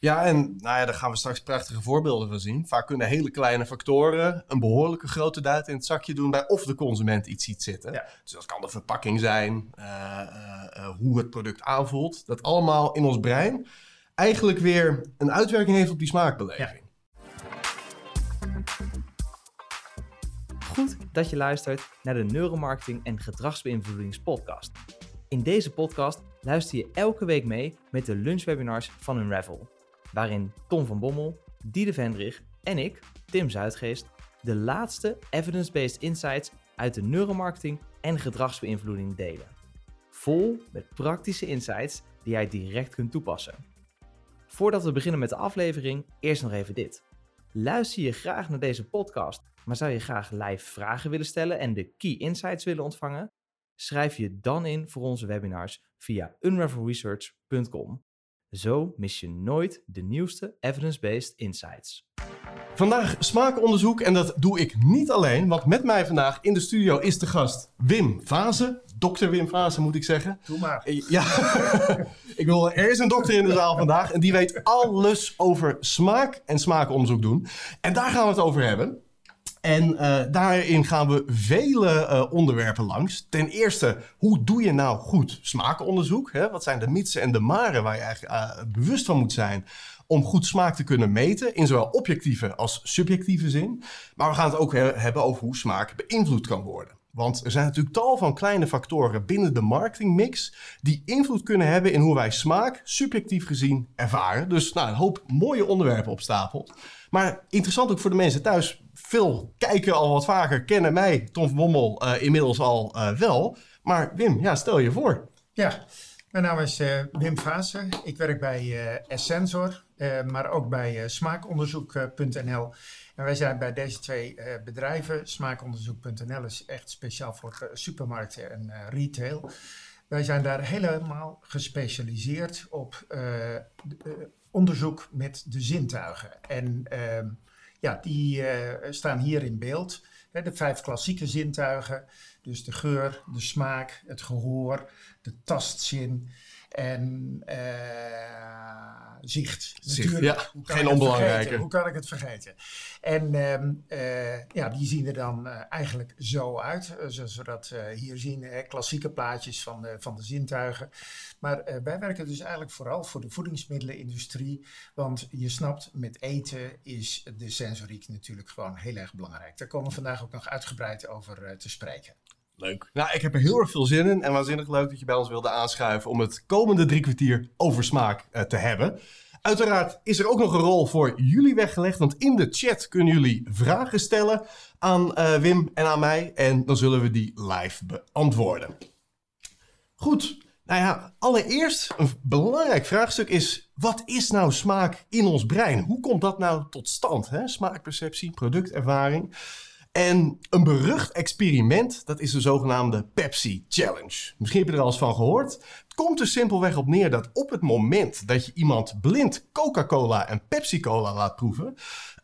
Ja, en nou ja, daar gaan we straks prachtige voorbeelden van zien. Vaak kunnen hele kleine factoren een behoorlijke grote duit in het zakje doen bij of de consument iets ziet zitten. Ja. Dus dat kan de verpakking zijn, eh, eh, eh, hoe het product aanvoelt. Dat allemaal in ons brein eigenlijk weer een uitwerking heeft op die smaakbeleving. Goed dat je luistert naar de Neuromarketing en Gedragsbeïnvloedingspodcast. In deze podcast luister je elke week mee met de lunchwebinars van Unravel, waarin Tom van Bommel, Diede Vendrig en ik, Tim Zuidgeest, de laatste evidence-based insights uit de neuromarketing en gedragsbeïnvloeding delen. Vol met praktische insights die jij direct kunt toepassen. Voordat we beginnen met de aflevering, eerst nog even dit. Luister je graag naar deze podcast, maar zou je graag live vragen willen stellen en de key insights willen ontvangen? Schrijf je dan in voor onze webinars via unravelresearch.com. Zo mis je nooit de nieuwste evidence-based insights. Vandaag smaakonderzoek en dat doe ik niet alleen, want met mij vandaag in de studio is de gast Wim Vazen. Dokter Wim Vazen moet ik zeggen. Doe maar. Eh, Ja, ik wil, er is een dokter in de zaal vandaag en die weet alles over smaak en smaakonderzoek doen. En daar gaan we het over hebben. En eh, daarin gaan we vele eh, onderwerpen langs. Ten eerste, hoe doe je nou goed smaakonderzoek? Hè? Wat zijn de mitsen en de maren waar je eigenlijk eh, bewust van moet zijn om goed smaak te kunnen meten in zowel objectieve als subjectieve zin. Maar we gaan het ook he- hebben over hoe smaak beïnvloed kan worden. Want er zijn natuurlijk tal van kleine factoren binnen de marketingmix die invloed kunnen hebben in hoe wij smaak subjectief gezien ervaren. Dus nou, een hoop mooie onderwerpen op stapel. Maar interessant ook voor de mensen thuis. Veel kijken al wat vaker, kennen mij, Tom van Bommel, eh, inmiddels al eh, wel. Maar Wim, ja, stel je voor. Ja, mijn naam is eh, Wim Vaassen. Ik werk bij Essensor, maar ook bij smaakonderzoek.nl. En wij zijn bij deze twee eh, bedrijven. Smaakonderzoek.nl is echt speciaal voor eh, supermarkten en eh, retail. Wij zijn daar helemaal gespecialiseerd op de- onderzoek met de zintuigen. En ehm, ja, die staan hier in beeld. Hè, de vijf klassieke zintuigen. Dus de geur, de smaak, het gehoor, de tastzin en zicht. Zicht, Natuurlijk, ja, geen ik het onbelangrijke. vergeten? Hoe kan ik het vergeten? En ehm, eh, ja, die zien er dan eh, eigenlijk zo uit, eh, zoals we dat hier zien, hè, klassieke plaatjes van de, van de zintuigen. Maar wij werken dus eigenlijk vooral voor de voedingsmiddelenindustrie, want je snapt, met eten is de sensoriek natuurlijk gewoon heel erg belangrijk. Daar komen we vandaag ook nog uitgebreid over te spreken. Leuk. Nou, ik heb er heel erg veel zin in en waanzinnig leuk dat je bij ons wilde aanschuiven om het komende drie kwartier over smaak eh, te hebben. Uiteraard is er ook nog een rol voor jullie weggelegd, want in de chat kunnen jullie vragen stellen aan eh, Wim en aan mij en dan zullen we die live beantwoorden. Goed, nou ja, allereerst een belangrijk vraagstuk is, wat is nou smaak in ons brein? Hoe komt dat nou tot stand? Hè? Smaakperceptie, productervaring. En een berucht experiment, dat is de zogenaamde Pepsi Challenge. Misschien heb je er al eens van gehoord. Het komt er simpelweg op neer dat op het moment dat je iemand blind Coca-Cola en Pepsi-Cola laat proeven,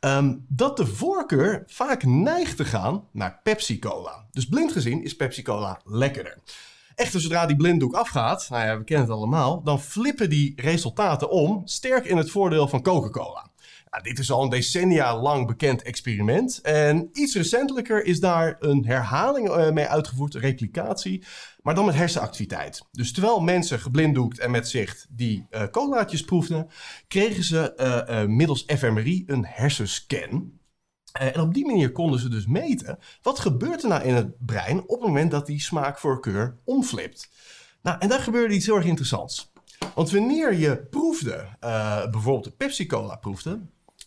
ehm, dat de voorkeur vaak neigt te gaan naar Pepsi-Cola. Dus blind gezien is Pepsi-Cola lekkerder. Echter, zodra die blinddoek afgaat, nou ja, we kennen het allemaal, dan flippen die resultaten om, sterk in het voordeel van Coca-Cola. Nou, dit is al een decennia lang bekend experiment. En iets recentelijker is daar een herhaling eh, mee uitgevoerd, replicatie, maar dan met hersenactiviteit. Dus terwijl mensen geblinddoekt en met zicht die eh colaatjes proefden, kregen ze eh, middels fMRI een hersenscan. En op die manier konden ze dus meten wat gebeurt er nou in het brein op het moment dat die smaakvoorkeur omflipt. Nou, en daar gebeurde iets heel erg interessants. Want wanneer je proefde, bijvoorbeeld de Pepsi-Cola proefde,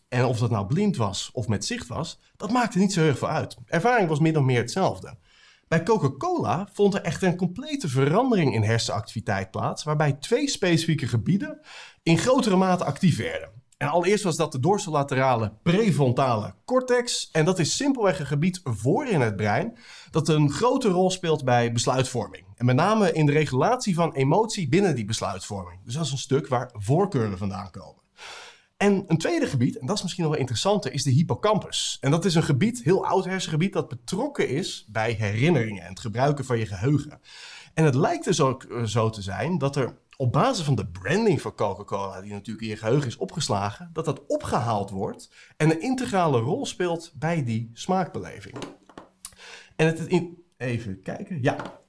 en of dat nou blind was of met zicht was, dat maakte niet zo heel veel uit. Ervaring was min of meer hetzelfde. Bij Coca-Cola vond er echter een complete verandering in hersenactiviteit plaats, waarbij twee specifieke gebieden in grotere mate actief werden. En allereerst was dat de dorsolaterale prefrontale cortex. En dat is simpelweg een gebied voor in het brein dat een grote rol speelt bij besluitvorming. En met name in de regulatie van emotie binnen die besluitvorming. Dus dat is een stuk waar voorkeuren vandaan komen. En een tweede gebied, en dat is misschien nog wel interessanter, is de hippocampus. En dat is een gebied, heel oud hersengebied, dat betrokken is bij herinneringen en het gebruiken van je geheugen. En het lijkt dus ook eh, zo te zijn dat er op basis van de branding van Coca-Cola, die natuurlijk in je geheugen is opgeslagen, dat dat opgehaald wordt en een integrale rol speelt bij die smaakbeleving. En het even kijken, ja.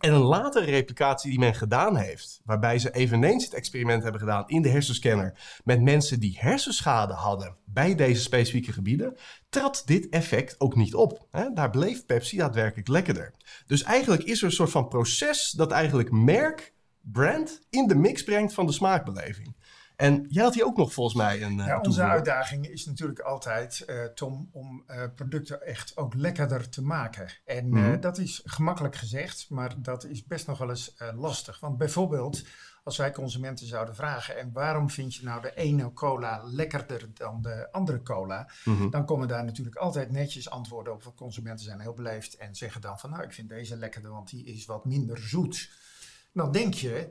En een latere replicatie die men gedaan heeft, waarbij ze eveneens het experiment hebben gedaan in de hersenscanner met mensen die hersenschade hadden bij deze specifieke gebieden, trad dit effect ook niet op. Daar bleef Pepsi daadwerkelijk lekkerder. Dus eigenlijk is er een soort van proces dat eigenlijk merk, brand, in de mix brengt van de smaakbeleving. En jij had hier ook nog volgens mij een. Uh, ja, onze uitdaging is natuurlijk altijd, uh, Tom, om uh, producten echt ook lekkerder te maken. En mm. dat is gemakkelijk gezegd, maar dat is best nog wel eens lastig. Want bijvoorbeeld, als wij consumenten zouden vragen: en waarom vind je nou de ene cola lekkerder dan de andere cola? Mm -hmm. Dan komen daar natuurlijk altijd netjes antwoorden op. Want consumenten zijn heel beleefd en zeggen dan van: nou, ik vind deze lekkerder, want die is wat minder zoet. Dan denk je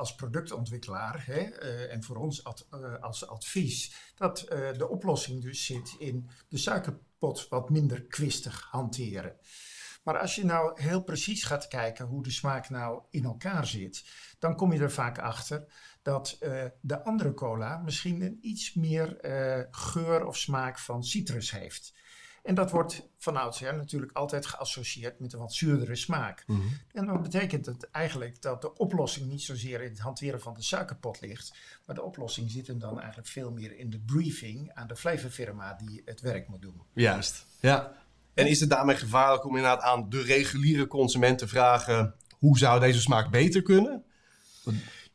als productontwikkelaar hè, uh, en voor ons uh, als advies, dat uh, de oplossing dus zit in de suikerpot wat minder kwistig hanteren. Maar als je nou heel precies gaat kijken hoe de smaak nou in elkaar zit, dan kom je er vaak achter dat de andere cola misschien een iets meer geur of smaak van citrus heeft. En dat wordt van oudsher natuurlijk altijd geassocieerd met een wat zuurdere smaak. Mm -hmm. En dan betekent het eigenlijk dat de oplossing niet zozeer in het hanteren van de suikerpot ligt, maar de oplossing zit hem dan eigenlijk veel meer in de briefing aan de flavorfirma die het werk moet doen. Juist, ja. En is het daarmee gevaarlijk om inderdaad aan de reguliere consument te vragen hoe zou deze smaak beter kunnen?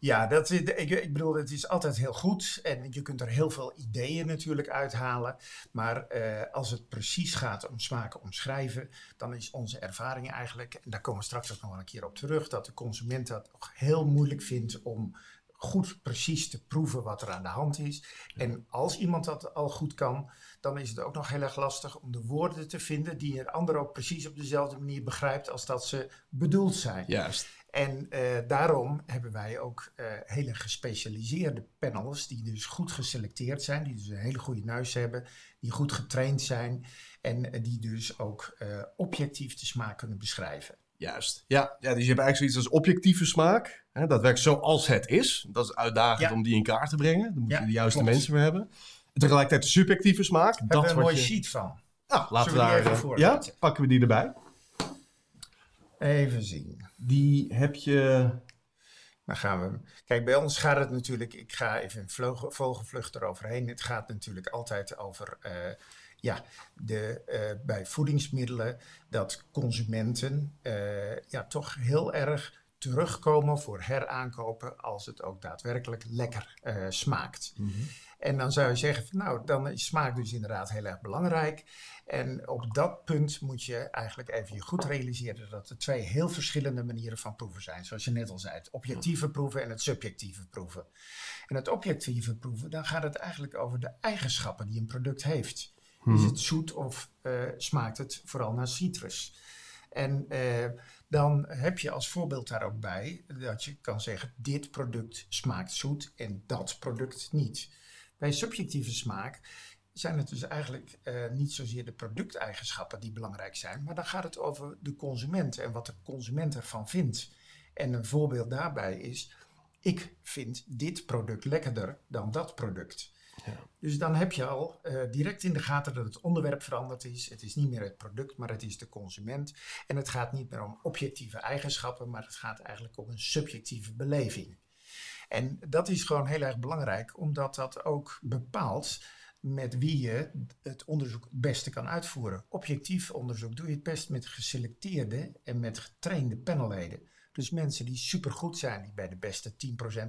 Ja, dat, ik, ik bedoel, het is altijd heel goed en je kunt er heel veel ideeën natuurlijk uithalen. Maar eh, als het precies gaat om smaken omschrijven, dan is onze ervaring eigenlijk, en daar komen we straks ook nog wel een keer op terug, dat de consument dat heel moeilijk vindt om goed precies te proeven wat er aan de hand is. En als iemand dat al goed kan, dan is het ook nog heel erg lastig om de woorden te vinden die een ander ook precies op dezelfde manier begrijpt als dat ze bedoeld zijn. Juist. En uh, daarom hebben wij ook uh, hele gespecialiseerde panels, die dus goed geselecteerd zijn, die dus een hele goede neus hebben, die goed getraind zijn en uh, die dus ook objectief de smaak kunnen beschrijven. Juist. Ja, ja, dus je hebt eigenlijk zoiets als objectieve smaak. Hè, dat werkt zoals het is. Dat is uitdagend ja. om die in kaart te brengen. Daar moet ja, je de juiste klopt. mensen voor hebben. En tegelijkertijd de subjectieve smaak. Daar hebben we een mooie je... sheet van. Nou, laten we daar... ja, pakken we die erbij. Even zien. Die heb je. Dan gaan we. Kijk, bij ons gaat het natuurlijk. Ik ga even een vogelvlucht eroverheen. Het gaat natuurlijk altijd over. Uh, ja, de, uh, bij voedingsmiddelen. Dat consumenten. Uh, ja, toch heel erg terugkomen voor heraankopen. als het ook daadwerkelijk lekker smaakt. Mm -hmm. En dan zou je zeggen, nou, dan is smaak dus inderdaad heel erg belangrijk. En op dat punt moet je eigenlijk even je goed realiseren dat er twee heel verschillende manieren van proeven zijn. Zoals je net al zei, het objectieve proeven en het subjectieve proeven. En het objectieve proeven, dan gaat het eigenlijk over de eigenschappen die een product heeft. Hmm. Is het zoet of uh, smaakt het vooral naar citrus? En uh, dan heb je als voorbeeld daar ook bij dat je kan zeggen: dit product smaakt zoet en dat product niet. Bij subjectieve smaak zijn het dus eigenlijk uh, niet zozeer de producteigenschappen die belangrijk zijn, maar dan gaat het over de consument en wat de consument ervan vindt. En een voorbeeld daarbij is, ik vind dit product lekkerder dan dat product. Ja. Dus dan heb je al uh, direct in de gaten dat het onderwerp veranderd is. Het is niet meer het product, maar het is de consument. En het gaat niet meer om objectieve eigenschappen, maar het gaat eigenlijk om een subjectieve beleving. En dat is gewoon heel erg belangrijk, omdat dat ook bepaalt met wie je het onderzoek het beste kan uitvoeren. Objectief onderzoek doe je het best met geselecteerde en met getrainde panelleden. Dus mensen die supergoed zijn, die bij de beste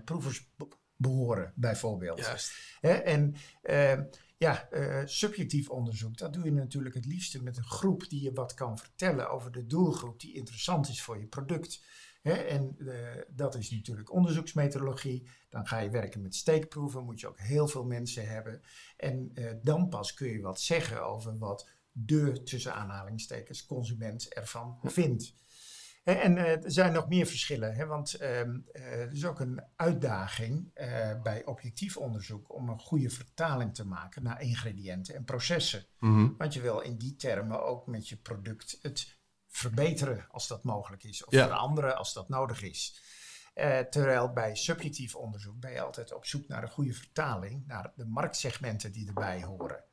10% proevers behoren, bijvoorbeeld. Juist. En uh, ja, uh, subjectief onderzoek, dat doe je natuurlijk het liefste met een groep die je wat kan vertellen over de doelgroep die interessant is voor je product. Hè, en uh, dat is natuurlijk onderzoeksmethodologie. Dan ga je werken met steekproeven, moet je ook heel veel mensen hebben. En uh, dan pas kun je wat zeggen over wat de, tussen aanhalingstekens, consument ervan vindt. Hè, en uh, er zijn nog meer verschillen, hè, want ehm, er is ook een uitdaging bij objectief onderzoek om een goede vertaling te maken naar ingrediënten en processen. Mm -hmm. Want je wil in die termen ook met je product het verbeteren als dat mogelijk is. Of ja. veranderen als dat nodig is. Eh, terwijl bij subjectief onderzoek ben je altijd op zoek naar een goede vertaling naar de marktsegmenten die erbij horen.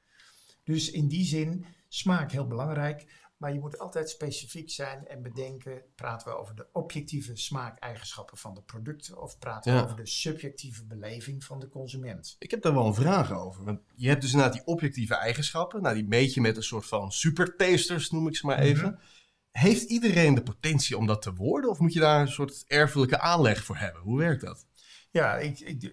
Dus in die zin, smaak heel belangrijk, maar je moet altijd specifiek zijn en bedenken, praten we over de objectieve smaakeigenschappen van de producten of praten we Ja. over de subjectieve beleving van de consument? Ik heb daar wel een vraag over. Want je hebt dus inderdaad die objectieve eigenschappen. Nou, die meet je met een soort van supertasters, noem ik ze maar even. Heeft iedereen de potentie om dat te worden? Of moet je daar een soort erfelijke aanleg voor hebben? Hoe werkt dat? Ja, ik, ik,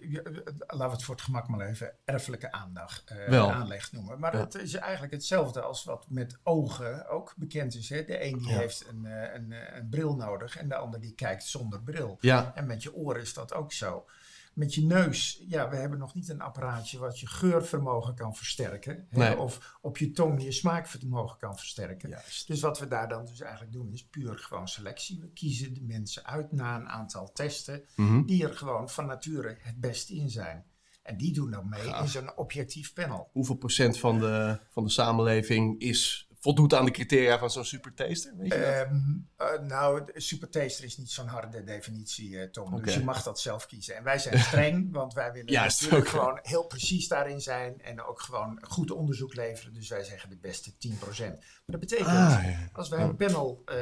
laten we het voor het gemak maar even erfelijke aandacht, eh, aanleg noemen. Maar Ja. het is eigenlijk hetzelfde als wat met ogen ook bekend is. Hè? De een die Ja. heeft een, eh, een, eh, een bril nodig en de ander die kijkt zonder bril. Ja, En met je oren is dat ook zo. Met je neus, ja, we hebben nog niet een apparaatje wat je geurvermogen kan versterken. hè, Nee. Of op je tong je smaakvermogen kan versterken. juist. Dus wat we daar dan dus eigenlijk doen is puur gewoon selectie. We kiezen de mensen uit na een aantal testen Mhm. die er gewoon van nature het beste in zijn. En die doen dan mee in zo'n objectief panel. Hoeveel procent van de, van de samenleving is, voldoet aan de criteria van zo'n supertaster? Weet je? Ehm, eh, nou, supertaster is niet zo'n harde definitie, eh, Tom. Dus je mag dat zelf kiezen. En wij zijn streng, want wij willen natuurlijk gewoon heel precies daarin zijn. En ook gewoon goed onderzoek leveren. Dus wij zeggen de beste 10%. Maar dat betekent, Ah, ja. als wij een panel eh,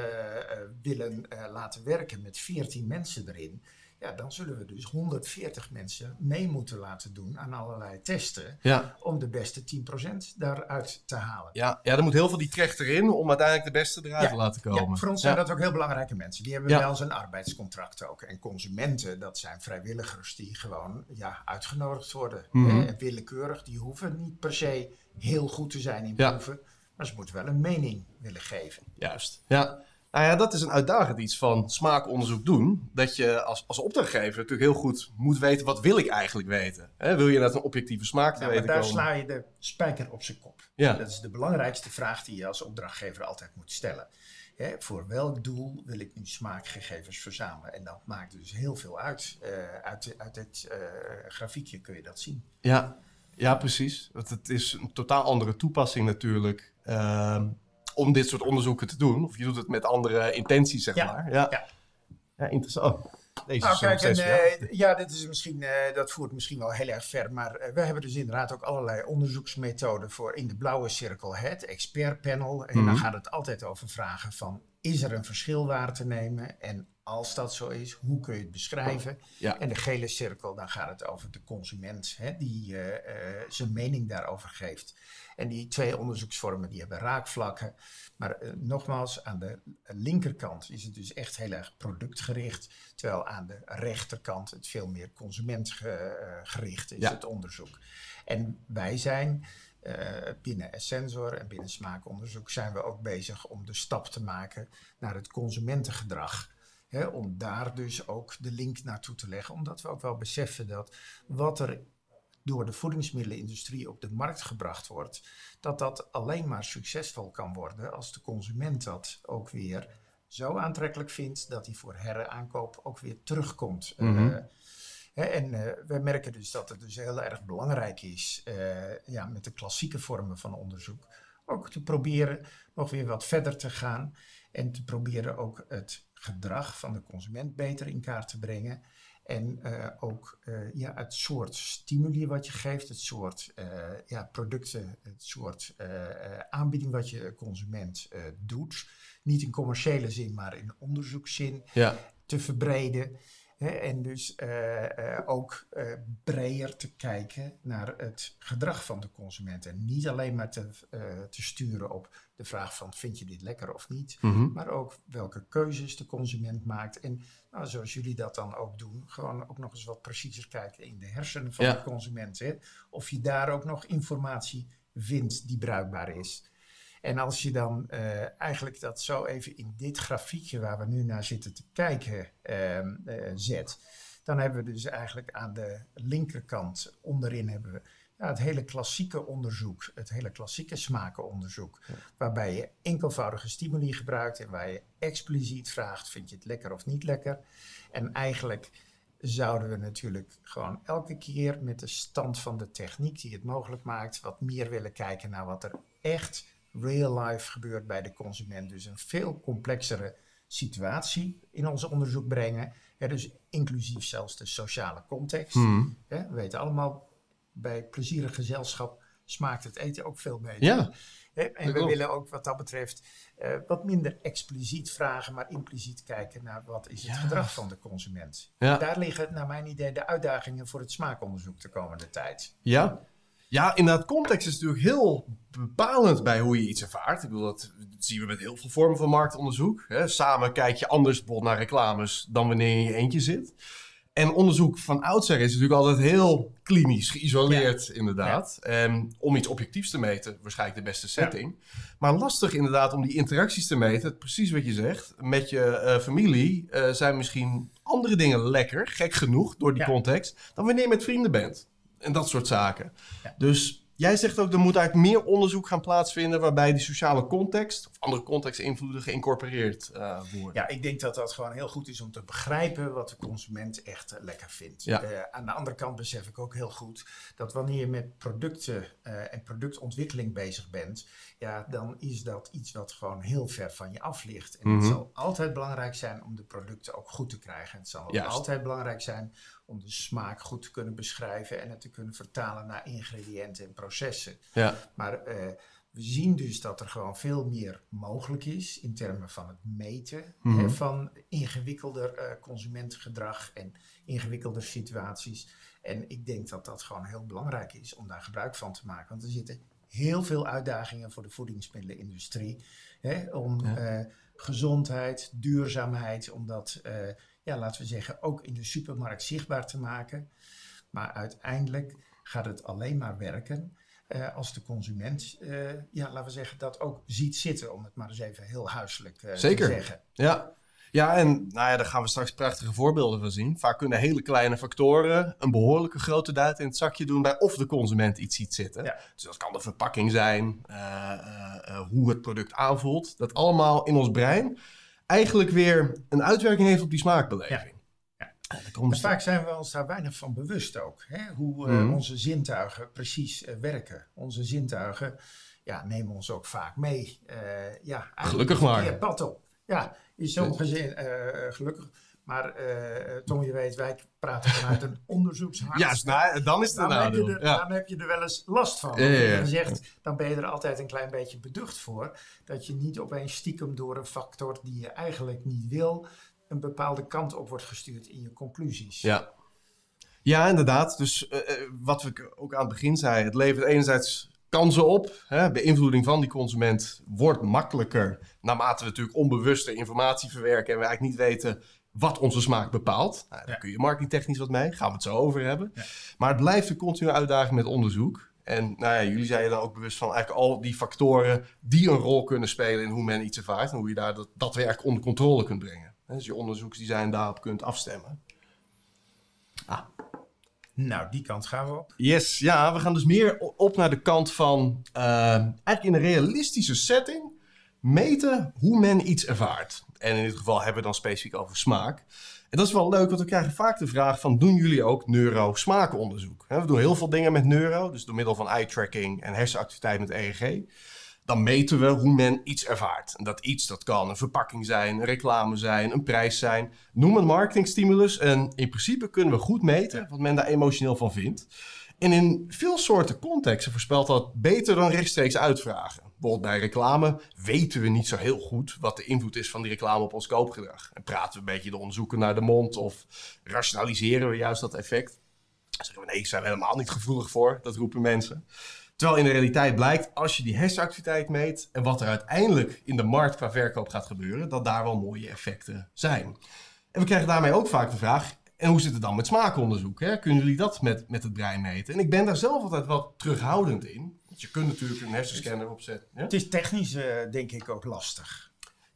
willen laten werken met 14 mensen erin... Ja, dan zullen we dus 140 mensen mee moeten laten doen aan allerlei testen... Ja, om de beste 10% daaruit te halen. ja, ja, er moet heel veel die trechter in om uiteindelijk de beste eruit Ja, te laten komen. Ja, voor ons zijn dat ook heel belangrijke mensen. Die hebben wel zo'n arbeidscontract ook. En consumenten, dat zijn vrijwilligers die gewoon ja, uitgenodigd worden. Mhm. Eh, willekeurig, die hoeven niet per se heel goed te zijn in proeven. Maar ze moeten wel een mening willen geven. Juist. Ja. Nou ja, dat is een uitdagend iets van smaakonderzoek doen. Dat je als, als opdrachtgever natuurlijk heel goed moet weten, wat wil ik eigenlijk weten? Wil je net een objectieve smaak te maar weten daar komen? sla je de spijker op zijn kop. Ja. Dat is de belangrijkste vraag die je als opdrachtgever altijd moet stellen. Voor welk doel wil ik nu smaakgegevens verzamelen? En dat maakt dus heel veel uit. Eh, uit, uit dit eh, grafiekje kun je dat zien. Ja, ja, precies. Want het is een totaal andere toepassing natuurlijk ehm, om dit soort onderzoeken te doen. Of je doet het met andere intenties, zeg Ja, maar. Ja, ja. ja. interessant. Oh, deze Nou, kijk, en, jou. eh, ja, dit is misschien, eh, dat voert misschien wel heel erg ver. Maar eh, we hebben dus inderdaad ook allerlei onderzoeksmethoden voor in de blauwe cirkel het expertpanel. En dan Mhm. gaat het altijd over vragen van, is er een verschil waar te nemen? En als dat zo is, hoe kun je het beschrijven? Ja. En de gele cirkel, dan gaat het over de consument, hè, die eh, eh, zijn mening daarover geeft. En die twee onderzoeksvormen, die hebben raakvlakken. Maar eh, nogmaals, aan de linkerkant is het dus echt heel erg productgericht. Terwijl aan de rechterkant het veel meer consumentgericht is, Ja. het onderzoek. En wij zijn binnen Essensor en binnen smaakonderzoek zijn we ook bezig om de stap te maken naar het consumentengedrag. Hè, om daar dus ook de link naartoe te leggen. Omdat we ook wel beseffen dat wat er door de voedingsmiddelenindustrie op de markt gebracht wordt, dat dat alleen maar succesvol kan worden als de consument dat ook weer zo aantrekkelijk vindt dat hij voor heraankoop ook weer terugkomt. Eh, Mhm. hè, en eh, we merken dus dat het dus heel erg belangrijk is eh, ja, met de klassieke vormen van onderzoek ook te proberen nog weer wat verder te gaan en te proberen ook het gedrag van de consument beter in kaart te brengen. En eh, ook eh, ja, het soort stimuli wat je geeft, het soort eh, ja, producten, het soort aanbieding wat je consument doet. Niet in commerciële zin, maar in onderzoekszin Ja, te verbreden. En dus eh, eh, ook eh, breder te kijken naar het gedrag van de consument. En niet alleen maar te, te sturen op de vraag van vind je dit lekker of niet. Mhm. Maar ook welke keuzes de consument maakt. En nou, zoals jullie dat dan ook doen, gewoon ook nog eens wat preciezer kijken in de hersenen van Ja. de consument. Hè? Of je daar ook nog informatie vindt die bruikbaar is. En als je dan eh, eigenlijk dat zo even in dit grafiekje waar we nu naar zitten te kijken ehm, eh, zet, dan hebben we dus eigenlijk aan de linkerkant onderin hebben we ja, het hele klassieke onderzoek, het hele klassieke smakenonderzoek, waarbij je enkelvoudige stimuli gebruikt en waar je expliciet vraagt, vind je het lekker of niet lekker? En eigenlijk zouden we natuurlijk gewoon elke keer met de stand van de techniek die het mogelijk maakt, wat meer willen kijken naar wat er echt real life gebeurt bij de consument. Dus een veel complexere situatie in ons onderzoek brengen dus inclusief zelfs de sociale context. Hmm. Hè, we weten allemaal, bij plezierig gezelschap smaakt het eten ook veel beter. Ja, Hè, En we klopt. willen ook wat dat betreft eh, wat minder expliciet vragen, maar impliciet kijken naar wat is het Ja. gedrag van de consument. Ja. Daar liggen naar mijn idee de uitdagingen voor het smaakonderzoek de komende tijd. Ja. Ja, inderdaad, context is natuurlijk heel bepalend bij hoe je iets ervaart. Ik bedoel, dat zien we met heel veel vormen van marktonderzoek. Hè. Samen kijk je anders bijvoorbeeld naar reclames dan wanneer je in je eentje zit. En onderzoek van oudsher is natuurlijk altijd heel klinisch, geïsoleerd inderdaad. En om iets objectiefs te meten, waarschijnlijk de beste setting. Maar lastig inderdaad om die interacties te meten. Precies wat je zegt. Met je eh, familie eh, zijn misschien andere dingen lekker, gek genoeg, door die context, dan wanneer je met vrienden bent. En dat soort zaken. Ja. Dus jij zegt ook, er moet eigenlijk meer onderzoek gaan plaatsvinden waarbij die sociale context of andere contextinvloeden geïncorporeerd eh, worden. Ja, ik denk dat dat gewoon heel goed is om te begrijpen wat de consument echt eh, lekker vindt. Ja. Eh, aan de andere kant besef ik ook heel goed dat wanneer je met producten en productontwikkeling bezig bent, ja, dan is dat iets wat gewoon heel ver van je af ligt. En Mhm. het zal altijd belangrijk zijn om de producten ook goed te krijgen. Het zal Juist. altijd belangrijk zijn om de smaak goed te kunnen beschrijven en het te kunnen vertalen naar ingrediënten en processen. Ja. Maar eh, we zien dus dat er gewoon veel meer mogelijk is in termen van het meten Mhm. hè, van ingewikkelder eh, consumentengedrag en ingewikkelder situaties. En ik denk dat dat gewoon heel belangrijk is om daar gebruik van te maken. Want er zitten heel veel uitdagingen voor de voedingsmiddelenindustrie. Hè, om Ja. eh, gezondheid, duurzaamheid, om dat, eh, ja, laten we zeggen, ook in de supermarkt zichtbaar te maken. Maar uiteindelijk gaat het alleen maar werken eh, als de consument, ja, laten we zeggen, dat ook ziet zitten, om het maar eens even heel huiselijk Zeker. te zeggen. Ja. Ja, en nou ja, daar gaan we straks prachtige voorbeelden van zien. Vaak kunnen hele kleine factoren een behoorlijke grote duit in het zakje doen bij of de consument iets ziet zitten. Ja. Dus dat kan de verpakking zijn, eh, eh, eh, hoe het product aanvoelt. Dat allemaal in ons brein eigenlijk weer een uitwerking heeft op die smaakbeleving. Ja. Ja. En vaak zijn we ons daar weinig van bewust ook. Hè? Hoe Mhm. onze zintuigen precies werken. Onze zintuigen ja, nemen ons ook vaak mee. ja, Gelukkig maar. pad op. Ja, in sommige zin eh, eh, gelukkig. Maar eh, Tom, je weet, wij praten vanuit een onderzoekshart. Ja, nou, dan is het een dan, heb je nadeel. er, Ja. dan heb je er wel eens last van. Ja, gezegd, dan ben je er altijd een klein beetje beducht voor. Dat je niet opeens stiekem door een factor die je eigenlijk niet wil, een bepaalde kant op wordt gestuurd in je conclusies. Ja. Ja, inderdaad. Dus wat we ook aan het begin zeiden, het levert enerzijds kansen op. Hè? Beïnvloeding van die consument wordt makkelijker naarmate we natuurlijk onbewuste informatie verwerken en we eigenlijk niet weten wat onze smaak bepaalt. Nou, daar Ja. kun je marketingtechnisch wat mee, gaan we het zo over hebben. Ja. Maar het blijft een continue uitdaging met onderzoek. En nou ja, jullie zeiden dan ook bewust van eigenlijk al die factoren die een rol kunnen spelen in hoe men iets ervaart en hoe je daar dat, dat weer eigenlijk onder controle kunt brengen. Hè, Dus je onderzoeksdesign daarop kunt afstemmen. Nou, die kant gaan we op. Yes, ja, we gaan dus meer op naar de kant van eh, eigenlijk in een realistische setting meten hoe men iets ervaart. En in dit geval hebben we dan specifiek over smaak. En dat is wel leuk, want we krijgen vaak de vraag van, doen jullie ook neurosmaakonderzoek? We doen heel veel dingen met neuro, dus door middel van eye-tracking en hersenactiviteit met EEG. Dan meten we hoe men iets ervaart. En dat iets, dat kan een verpakking zijn, een reclame zijn, een prijs zijn. Noem een marketingstimulus. En in principe kunnen we goed meten wat men daar emotioneel van vindt. En in veel soorten contexten voorspelt dat beter dan rechtstreeks uitvragen. Bijvoorbeeld bij reclame weten we niet zo heel goed wat de invloed is van die reclame op ons koopgedrag. En praten we een beetje de onderzoeken naar de mond of rationaliseren we juist dat effect. Dan zeggen we nee, zijn we helemaal niet gevoelig voor. Dat roepen mensen. Terwijl in de realiteit blijkt, als je die hersenactiviteit meet en wat er uiteindelijk in de markt qua verkoop gaat gebeuren, dat daar wel mooie effecten zijn. En we krijgen daarmee ook vaak de vraag, en hoe zit het dan met smaakonderzoek? Hè? Kunnen jullie dat met, met het brein meten? En ik ben daar zelf altijd wat terughoudend in. Want je kunt natuurlijk een hersenscanner opzetten. Ja? Het is technisch, eh, denk ik, ook lastig.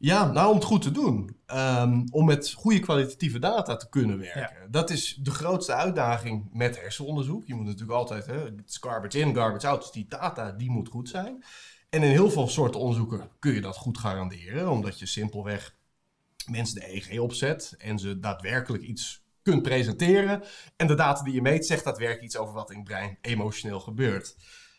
Ja, nou om het goed te doen. Ehm, om met goede kwalitatieve data te kunnen werken. Dat is de grootste uitdaging met hersenonderzoek. Je moet natuurlijk altijd, hè, het is garbage in, garbage out. Dus die data, die moet goed zijn. En in heel veel soorten onderzoeken kun je dat goed garanderen. Omdat je simpelweg mensen de EEG opzet en ze daadwerkelijk iets kunt presenteren. En de data die je meet zegt daadwerkelijk iets over wat in het brein emotioneel gebeurt.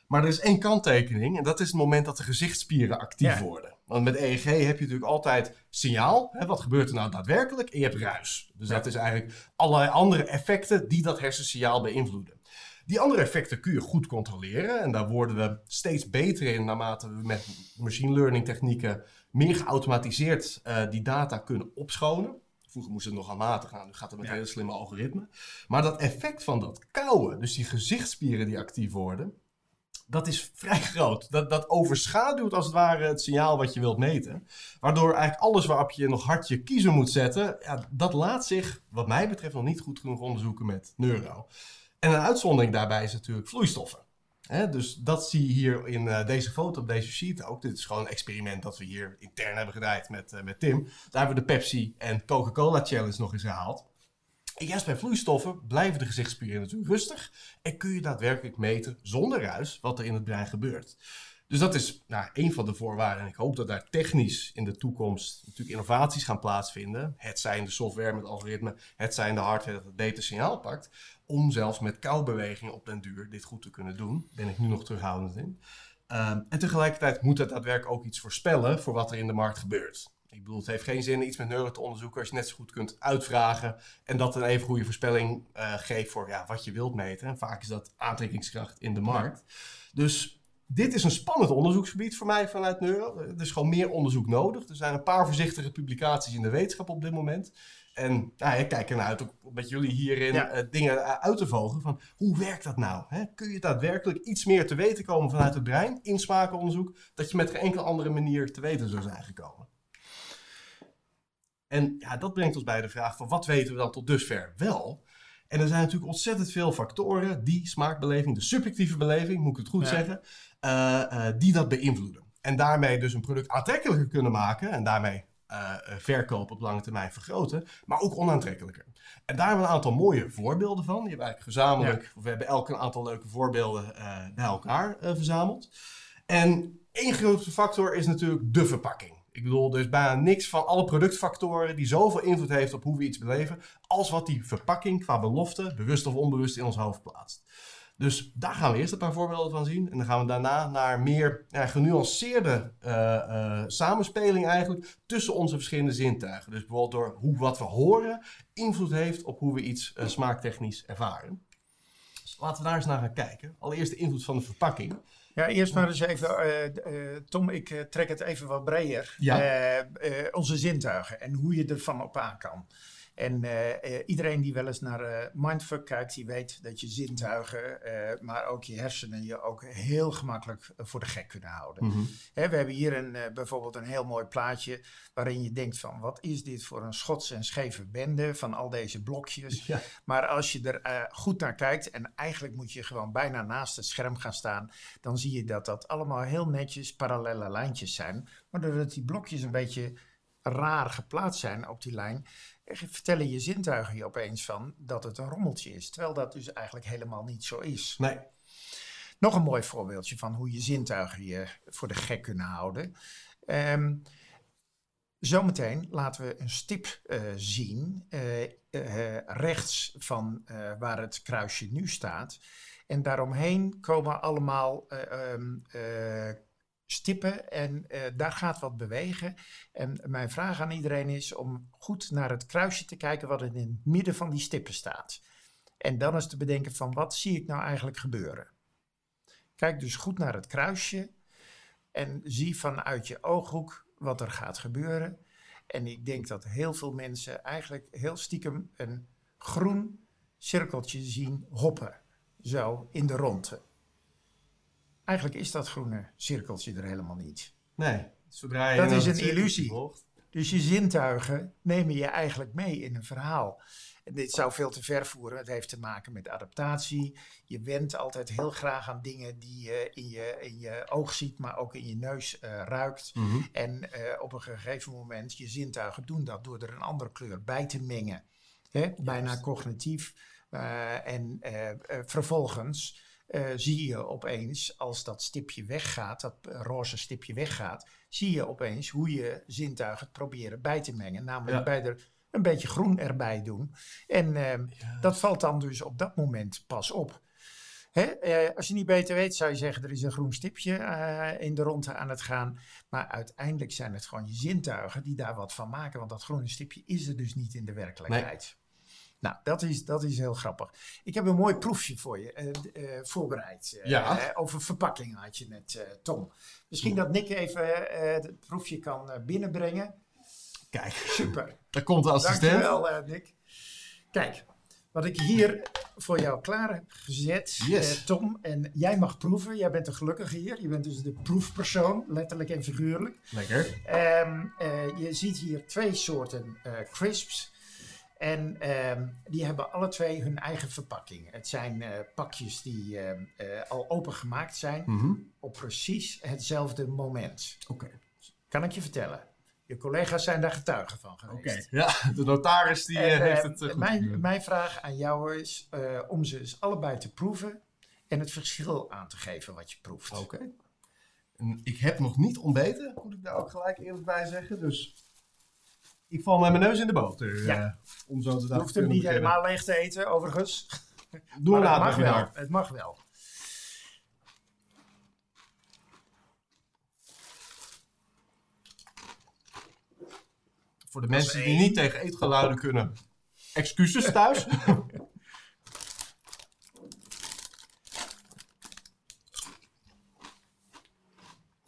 Maar er is één kanttekening en dat is het moment dat de gezichtsspieren actief Ja. worden. Want met EEG heb je natuurlijk altijd signaal. Hè, wat gebeurt er nou daadwerkelijk? En je hebt ruis. Dus dat is eigenlijk allerlei andere effecten die dat hersensignaal beïnvloeden. Die andere effecten kun je goed controleren. En daar worden we steeds beter in naarmate we met machine learning technieken meer geautomatiseerd uh, die data kunnen opschonen. Vroeger moest het nog handmatig gaan, nu gaat het met hele slimme algoritmen. Maar dat effect van dat kauwen, dus die gezichtsspieren die actief worden, dat is vrij groot. Dat, dat overschaduwt als het ware het signaal wat je wilt meten. Waardoor eigenlijk alles waarop je nog hard je kiezer moet zetten, ja, dat laat zich, wat mij betreft, nog niet goed genoeg onderzoeken met neuro. En een uitzondering daarbij is natuurlijk vloeistoffen. dus dat zie je hier in uh, deze foto op deze sheet ook. Dit is gewoon een experiment dat we hier intern hebben gedraaid met, uh, met Tim. Daar hebben we de Pepsi en Coca-Cola Challenge nog eens gehaald. En juist bij vloeistoffen blijven de gezichtsspieren natuurlijk rustig en kun je daadwerkelijk meten zonder ruis wat er in het brein gebeurt. Dus dat is nou, een van de voorwaarden. En ik hoop dat daar technisch in de toekomst natuurlijk innovaties gaan plaatsvinden. Het zijn de software met algoritmen, het zijn de hardware dat het beter signaal pakt. Om zelfs met koubewegingen op den duur dit goed te kunnen doen. Ben ik nu nog terughoudend in. Ehm, en tegelijkertijd moet het daadwerkelijk ook iets voorspellen voor wat er in de markt gebeurt. Ik bedoel, het heeft geen zin iets met neuro te onderzoeken als je net zo goed kunt uitvragen en dat een even goede voorspelling uh, geeft voor ja, wat je wilt meten. En vaak is dat aantrekkingskracht in de markt. Dus dit is een spannend onderzoeksgebied voor mij vanuit neuro. Er is gewoon meer onderzoek nodig. Er zijn een paar voorzichtige publicaties in de wetenschap op dit moment. En nou, ik kijk ernaar uit om met jullie hierin uh, dingen uh, uit te vogelen. Van hoe werkt dat nou? Hè? Kun je daadwerkelijk iets meer te weten komen vanuit het brein in smakenonderzoek, dat je met geen enkele andere manier te weten zou zijn gekomen? En ja, dat brengt ons bij de vraag van wat weten we dan tot dusver wel? En er zijn natuurlijk ontzettend veel factoren die smaakbeleving, de subjectieve beleving, moet ik het goed zeggen, uh, die dat beïnvloeden. En daarmee dus een product aantrekkelijker kunnen maken en daarmee uh, verkoop op lange termijn vergroten, maar ook onaantrekkelijker. En daar hebben we een aantal mooie voorbeelden van. Die hebben eigenlijk gezamenlijk, we hebben elk een aantal leuke voorbeelden bij elkaar verzameld. En één grote factor is natuurlijk de verpakking. Ik bedoel, dus bijna niks van alle productfactoren die zoveel invloed heeft op hoe we iets beleven, als wat die verpakking qua belofte, bewust of onbewust, in ons hoofd plaatst. Dus daar gaan we eerst een paar voorbeelden van zien. En dan gaan we daarna naar meer ja, genuanceerde uh, uh, samenspeling eigenlijk tussen onze verschillende zintuigen. Dus bijvoorbeeld door hoe wat we horen invloed heeft op hoe we iets uh, smaaktechnisch ervaren. Dus laten we daar eens naar gaan kijken. Allereerst de invloed van de verpakking. Ja, eerst maar eens even, uh, uh, Tom, ik uh, trek het even wat breder. Ja. onze zintuigen en hoe je ervan op aan kan. En iedereen die wel eens naar Mindfuck kijkt, die weet dat je zintuigen, maar ook je hersenen je ook heel gemakkelijk voor de gek kunnen houden. Mm -hmm. Hè, we hebben hier een, bijvoorbeeld een heel mooi plaatje waarin je denkt van wat is dit voor een schots en scheve bende van al deze blokjes. Ja. Maar als je er goed naar kijkt en eigenlijk moet je gewoon bijna naast het scherm gaan staan, dan zie je dat dat allemaal heel netjes parallele lijntjes zijn. Maar doordat die blokjes een beetje raar geplaatst zijn op die lijn, vertellen je zintuigen je opeens van dat het een rommeltje is. Terwijl dat dus eigenlijk helemaal niet zo is. Nee. Nog een mooi voorbeeldje van hoe je zintuigen je voor de gek kunnen houden. Um, Zometeen laten we een stip uh, zien, uh, uh, rechts van waar het kruisje nu staat. En daaromheen komen allemaal um, stippen en daar gaat wat bewegen. En mijn vraag aan iedereen is om goed naar het kruisje te kijken wat in het midden van die stippen staat. En dan is te bedenken van wat zie ik nou eigenlijk gebeuren. Kijk dus goed naar het kruisje en zie vanuit je ooghoek wat er gaat gebeuren. En ik denk dat heel veel mensen eigenlijk heel stiekem een groen cirkeltje zien hoppen. Zo in de ronde. Eigenlijk is dat groene cirkeltje er helemaal niet. Nee, zodra je dat is een illusie. Volgt. Dus je zintuigen nemen je eigenlijk mee in een verhaal. En dit zou veel te ver voeren. Het heeft te maken met adaptatie. Je went altijd heel graag aan dingen die je in je, in je oog ziet, maar ook in je neus uh, ruikt. Mm -hmm. En uh, op een gegeven moment, je zintuigen doen dat door er een andere kleur bij te mengen. Hè? Bijna cognitief. Uh, en vervolgens zie je opeens, als dat stipje weggaat, dat roze stipje weggaat, zie je opeens hoe je zintuigen proberen bij te mengen. Namelijk ja. bij de een beetje groen erbij doen. En uh, ja. dat valt dan dus op dat moment pas op. Hè? Eh, als je niet beter weet, zou je zeggen er is een groen stipje eh, in de ronde aan het gaan. Maar uiteindelijk zijn het gewoon je zintuigen die daar wat van maken. Want dat groene stipje is er dus niet in de werkelijkheid. Nou, dat is, dat is heel grappig. Ik heb een mooi proefje voor je eh, eh, voorbereid. Eh, Ja. over verpakking had je net, Tom. Misschien dat Nick even het proefje kan binnenbrengen. Kijk, Super. daar komt de assistent. Dankjewel, Nick. Kijk, wat ik hier voor jou klaar heb gezet, Yes. Tom. En jij mag proeven. Jij bent de gelukkige hier. Je bent dus de proefpersoon, letterlijk en figuurlijk. Lekker. Ehm, eh, je ziet hier twee soorten crisps. En ehm, die hebben alle twee hun eigen verpakking. Het zijn eh, pakjes die ehm, eh, al opengemaakt zijn Mhm. op precies hetzelfde moment. Oké. Kan ik je vertellen? Je collega's zijn daar getuigen van Oké. geweest. Ja, de notaris die eh, En, heeft eh, het uh, mijn, mijn vraag aan jou is om ze dus allebei te proeven en het verschil aan te geven wat je proeft. Oké. Ik heb nog niet ontbeten, moet ik daar ook gelijk eerlijk bij zeggen. Dus ik val met mijn neus in de boter. Ja. eh, om zo te Je hoeft hem niet helemaal leeg te eten, overigens. Doe Maar het mag wel. Het mag wel. Voor de mensen die niet tegen eetgeluiden kunnen. Excuses thuis.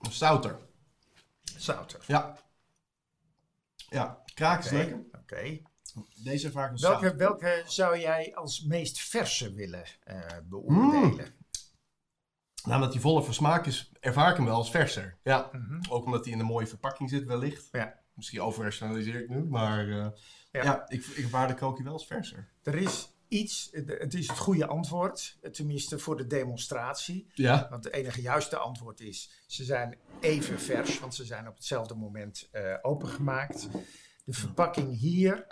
Zouter. Zouter. Ja. Ja, kraak is Oké, lekker. Oké. Deze vaak een Welke, welke zou jij als meest verse willen eh, beoordelen? Nou, omdat die volle van smaak is, ervaar ik hem wel als verser. Ja. Mhm. Ook omdat hij in een mooie verpakking zit wellicht. Ja. Misschien overrationaliseer ik nu, maar eh, Ja. ja. ik, ik ervaar de krokie wel als verser. Er is iets, het is het goede antwoord, tenminste voor de demonstratie. Ja. Want het enige juiste antwoord is, ze zijn even vers, want ze zijn op hetzelfde moment eh, opengemaakt. De verpakking hier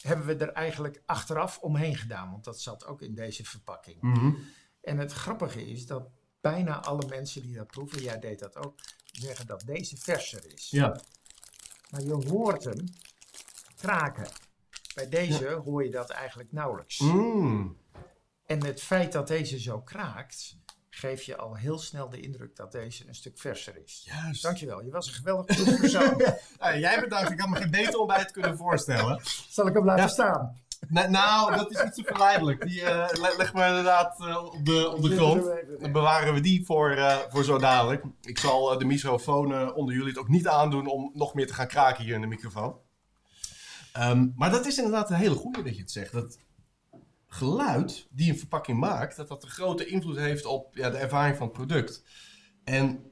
hebben we er eigenlijk achteraf omheen gedaan, want dat zat ook in deze verpakking. Mhm. En het grappige is dat bijna alle mensen die dat proeven, jij deed dat ook, zeggen dat deze verser is. Ja. Maar je hoort hem kraken. Bij deze hoor je dat eigenlijk nauwelijks. Mm. En het feit dat deze zo kraakt, geeft je al heel snel de indruk dat deze een stuk verser is. Juist. Dankjewel, je was een geweldig goed persoon. Jij bedankt, ik had me geen beter ontbijt kunnen voorstellen. Zal ik hem laten Ja. staan? Nou, nou, dat is iets te verleidelijk. Die eh, le- leg maar inderdaad eh, op de, op de grond. Dan bewaren we die voor, eh, voor zo dadelijk. Ik zal de microfoon onder jullie het ook niet aandoen om nog meer te gaan kraken hier in de microfoon. Ehm, maar dat is inderdaad een hele goede dat je het zegt. Dat geluid die een verpakking maakt, dat dat een grote invloed heeft op ja, de ervaring van het product. En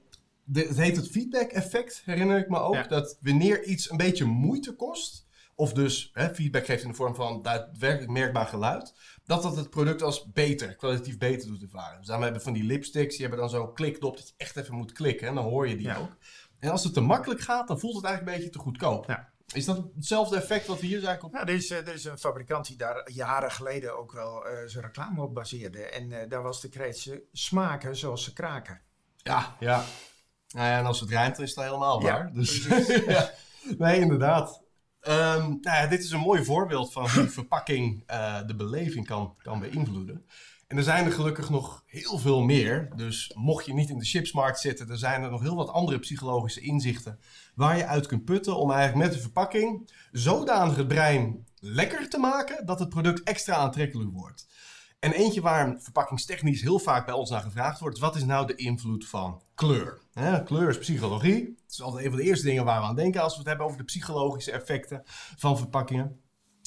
de, het heet het feedback effect, herinner ik me ook. Ja. Dat wanneer iets een beetje moeite kost, of dus hè, feedback geeft in de vorm van daadwerkelijk merkbaar geluid, dat dat het product als beter, kwalitatief beter doet ervaren. Dus daarom hebben we van die lipsticks, die hebben dan zo'n klikdop dat je echt even moet klikken en dan hoor je die Ja. ook. En als het te makkelijk gaat, dan voelt het eigenlijk een beetje te goedkoop. Ja. Is dat hetzelfde effect wat we hier eigenlijk op... Nou, er, is, eh, er is een fabrikant die daar jaren geleden ook wel eh, zijn reclame op baseerde. En eh, daar was de kreet, ze smaken zoals ze kraken. Ja, ja. Nou ja, en als het dan is het helemaal Ja, waar. Dus, ja. Nee, inderdaad. Ehm, nou ja, dit is een mooi voorbeeld van hoe verpakking eh, de beleving kan, kan beïnvloeden. En er zijn er gelukkig nog heel veel meer. Dus mocht je niet in de chipsmarkt zitten, er zijn er nog heel wat andere psychologische inzichten waar je uit kunt putten om eigenlijk met de verpakking zodanig het brein lekker te maken dat het product extra aantrekkelijk wordt. En eentje waar verpakkingstechnisch heel vaak bij ons naar gevraagd wordt, wat is nou de invloed van kleur? Hè, kleur is psychologie. Het is altijd een van de eerste dingen waar we aan denken als we het hebben over de psychologische effecten van verpakkingen.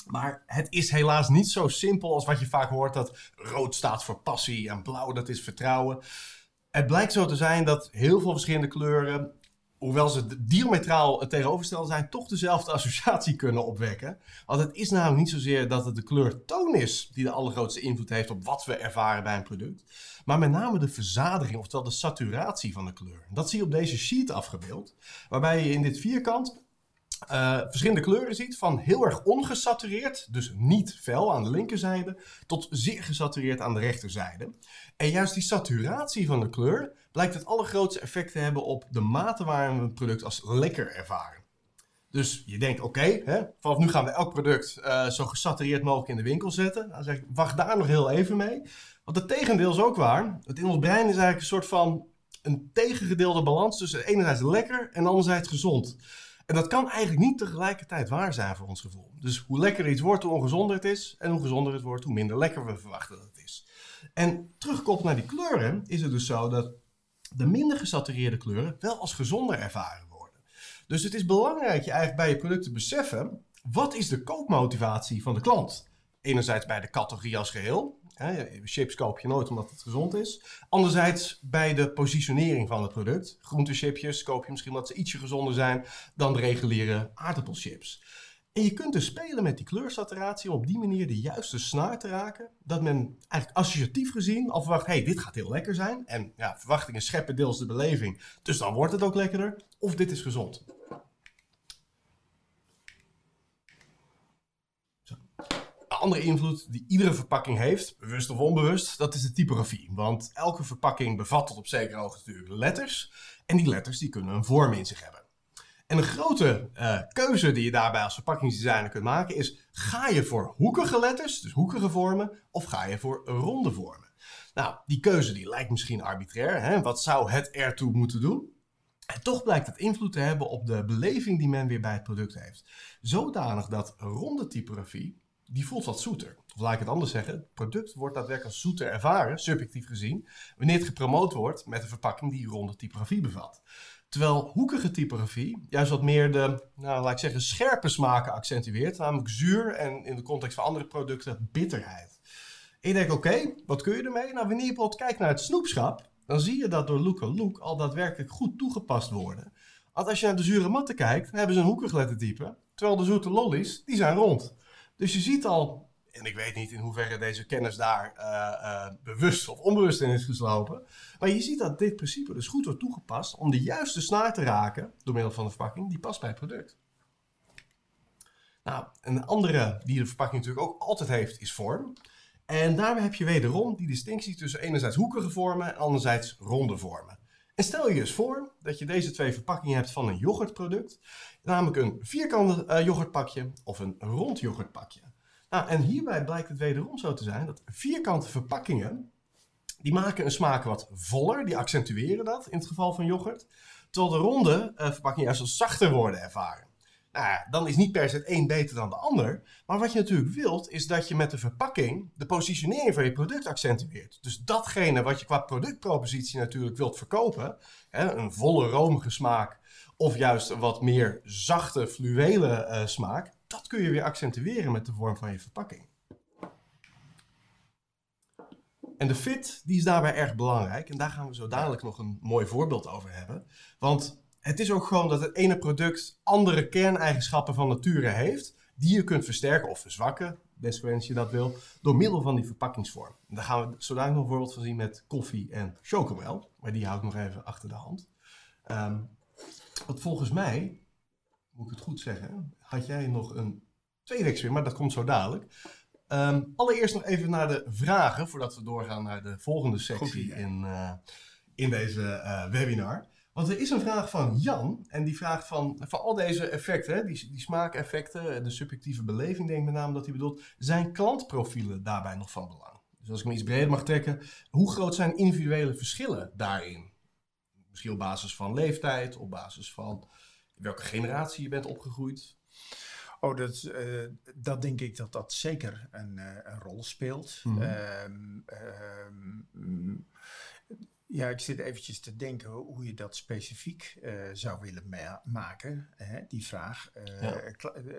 Maar het is helaas niet zo simpel als wat je vaak hoort dat rood staat voor passie en blauw dat is vertrouwen. Het blijkt zo te zijn dat heel veel verschillende kleuren, hoewel ze diametraal het tegenovergestelde zijn, toch dezelfde associatie kunnen opwekken. Want het is namelijk niet zozeer dat het de kleurtoon is die de allergrootste invloed heeft op wat we ervaren bij een product, maar met name de verzadiging, oftewel de saturatie van de kleur. Dat zie je op deze sheet afgebeeld, waarbij je in dit vierkant eh, verschillende kleuren ziet, van heel erg ongesatureerd, dus niet fel aan de linkerzijde, tot zeer gesatureerd aan de rechterzijde. En juist die saturatie van de kleur blijkt het allergrootste effect te hebben op de mate waarin we een product als lekker ervaren. Dus je denkt, oké, vanaf nu gaan we elk product eh, zo gesatureerd mogelijk in de winkel zetten. Dan zeg ik, wacht daar nog heel even mee. Want het tegendeel is ook waar. Het in ons brein is eigenlijk een soort van een tegengedeelde balans tussen enerzijds lekker en anderzijds gezond. En dat kan eigenlijk niet tegelijkertijd waar zijn voor ons gevoel. Dus hoe lekkerder iets wordt, hoe ongezonder het is. En hoe gezonder het wordt, hoe minder lekker we verwachten dat het is. En teruggekoppeld naar die kleuren is het dus zo dat de minder gesatureerde kleuren wel als gezonder ervaren worden. Dus het is belangrijk je eigenlijk bij je product te beseffen, wat is de koopmotivatie van de klant? Enerzijds bij de categorie als geheel. Hè, chips koop je nooit omdat het gezond is. Anderzijds bij de positionering van het product. Groentechipjes koop je misschien omdat ze ietsje gezonder zijn dan de reguliere aardappelchips. En je kunt dus spelen met die kleursaturatie om op die manier de juiste snaar te raken. Dat men eigenlijk associatief gezien al verwacht, hey, dit gaat heel lekker zijn. En ja, verwachtingen scheppen deels de beleving, dus dan wordt het ook lekkerder. Of dit is gezond. Een andere invloed die iedere verpakking heeft, bewust of onbewust, dat is de typografie. Want elke verpakking bevat tot op zekere hoogte natuurlijk letters. En die letters die kunnen een vorm in zich hebben. En een grote uh, keuze die je daarbij als verpakkingsdesigner kunt maken is: ga je voor hoekige letters, dus hoekige vormen, of ga je voor ronde vormen? Nou, die keuze die lijkt misschien arbitrair. Hè? Wat zou het ertoe moeten doen? En toch blijkt het invloed te hebben op de beleving die men weer bij het product heeft. Zodanig dat ronde typografie, die voelt wat zoeter. Of laat ik het anders zeggen, het product wordt daadwerkelijk zoeter ervaren, subjectief gezien, wanneer het gepromoot wordt met een verpakking die ronde typografie bevat. Terwijl hoekige typografie juist wat meer de, nou, laat ik zeggen, scherpe smaken accentueert. Namelijk zuur en in de context van andere producten bitterheid. Je denkt, oké, wat kun je ermee? Nou, wanneer je bijvoorbeeld kijkt naar het snoepschap, dan zie je dat door Look Look al daadwerkelijk goed toegepast worden. Want als je naar de zure matten kijkt, dan hebben ze een hoekig lettertype. Terwijl de zoete lollies, die zijn rond. Dus je ziet al en ik weet niet in hoeverre deze kennis daar uh, uh, bewust of onbewust in is geslopen. Maar je ziet dat dit principe dus goed wordt toegepast om de juiste snaar te raken door middel van de verpakking die past bij het product. Nou, een andere die de verpakking natuurlijk ook altijd heeft is vorm. En daarbij heb je wederom die distinctie tussen enerzijds hoekige vormen en anderzijds ronde vormen. En stel je eens voor dat je deze twee verpakkingen hebt van een yoghurtproduct, namelijk een vierkant uh, yoghurtpakje of een rond yoghurtpakje. Nou, en hierbij blijkt het wederom zo te zijn dat vierkante verpakkingen, die maken een smaak wat voller, die accentueren dat in het geval van yoghurt. Terwijl de ronde uh, verpakkingen juist als zachter worden ervaren. Nou dan is niet per se het een beter dan de ander. Maar wat je natuurlijk wilt, is dat je met de verpakking de positionering van je product accentueert. Dus datgene wat je qua productpropositie natuurlijk wilt verkopen, hè, een volle romige smaak of juist een wat meer zachte, fluwele uh, smaak, dat kun je weer accentueren met de vorm van je verpakking. En de fit, die is daarbij erg belangrijk. En daar gaan we zo dadelijk nog een mooi voorbeeld over hebben. Want het is ook gewoon dat het ene product andere kerneigenschappen van nature heeft, die je kunt versterken of verzwakken, desgewenst je dat wil, door middel van die verpakkingsvorm. En daar gaan we zo dadelijk nog een voorbeeld van zien met koffie en chocomel. Maar die hou ik nog even achter de hand. Um, want volgens mij moet ik het goed zeggen, had jij nog een tweede experiment, maar dat komt zo dadelijk. Um, allereerst nog even naar de vragen, voordat we doorgaan naar de volgende sectie in, uh, in deze uh, webinar. Want er is een vraag van Jan, en die vraagt van, van al deze effecten, hè, die, die smaakeffecten, de subjectieve beleving, denk ik met name dat hij bedoelt, zijn klantprofielen daarbij nog van belang? Dus als ik me iets breder mag trekken, hoe groot zijn individuele verschillen daarin? Misschien op basis van leeftijd, op basis van welke generatie je bent opgegroeid? Oh, dat, uh, dat denk ik dat dat zeker een, uh, een rol speelt. Mm -hmm. um, um, ja, ik zit eventjes te denken hoe je dat specifiek uh, zou willen ma maken, hè, die vraag. Ja.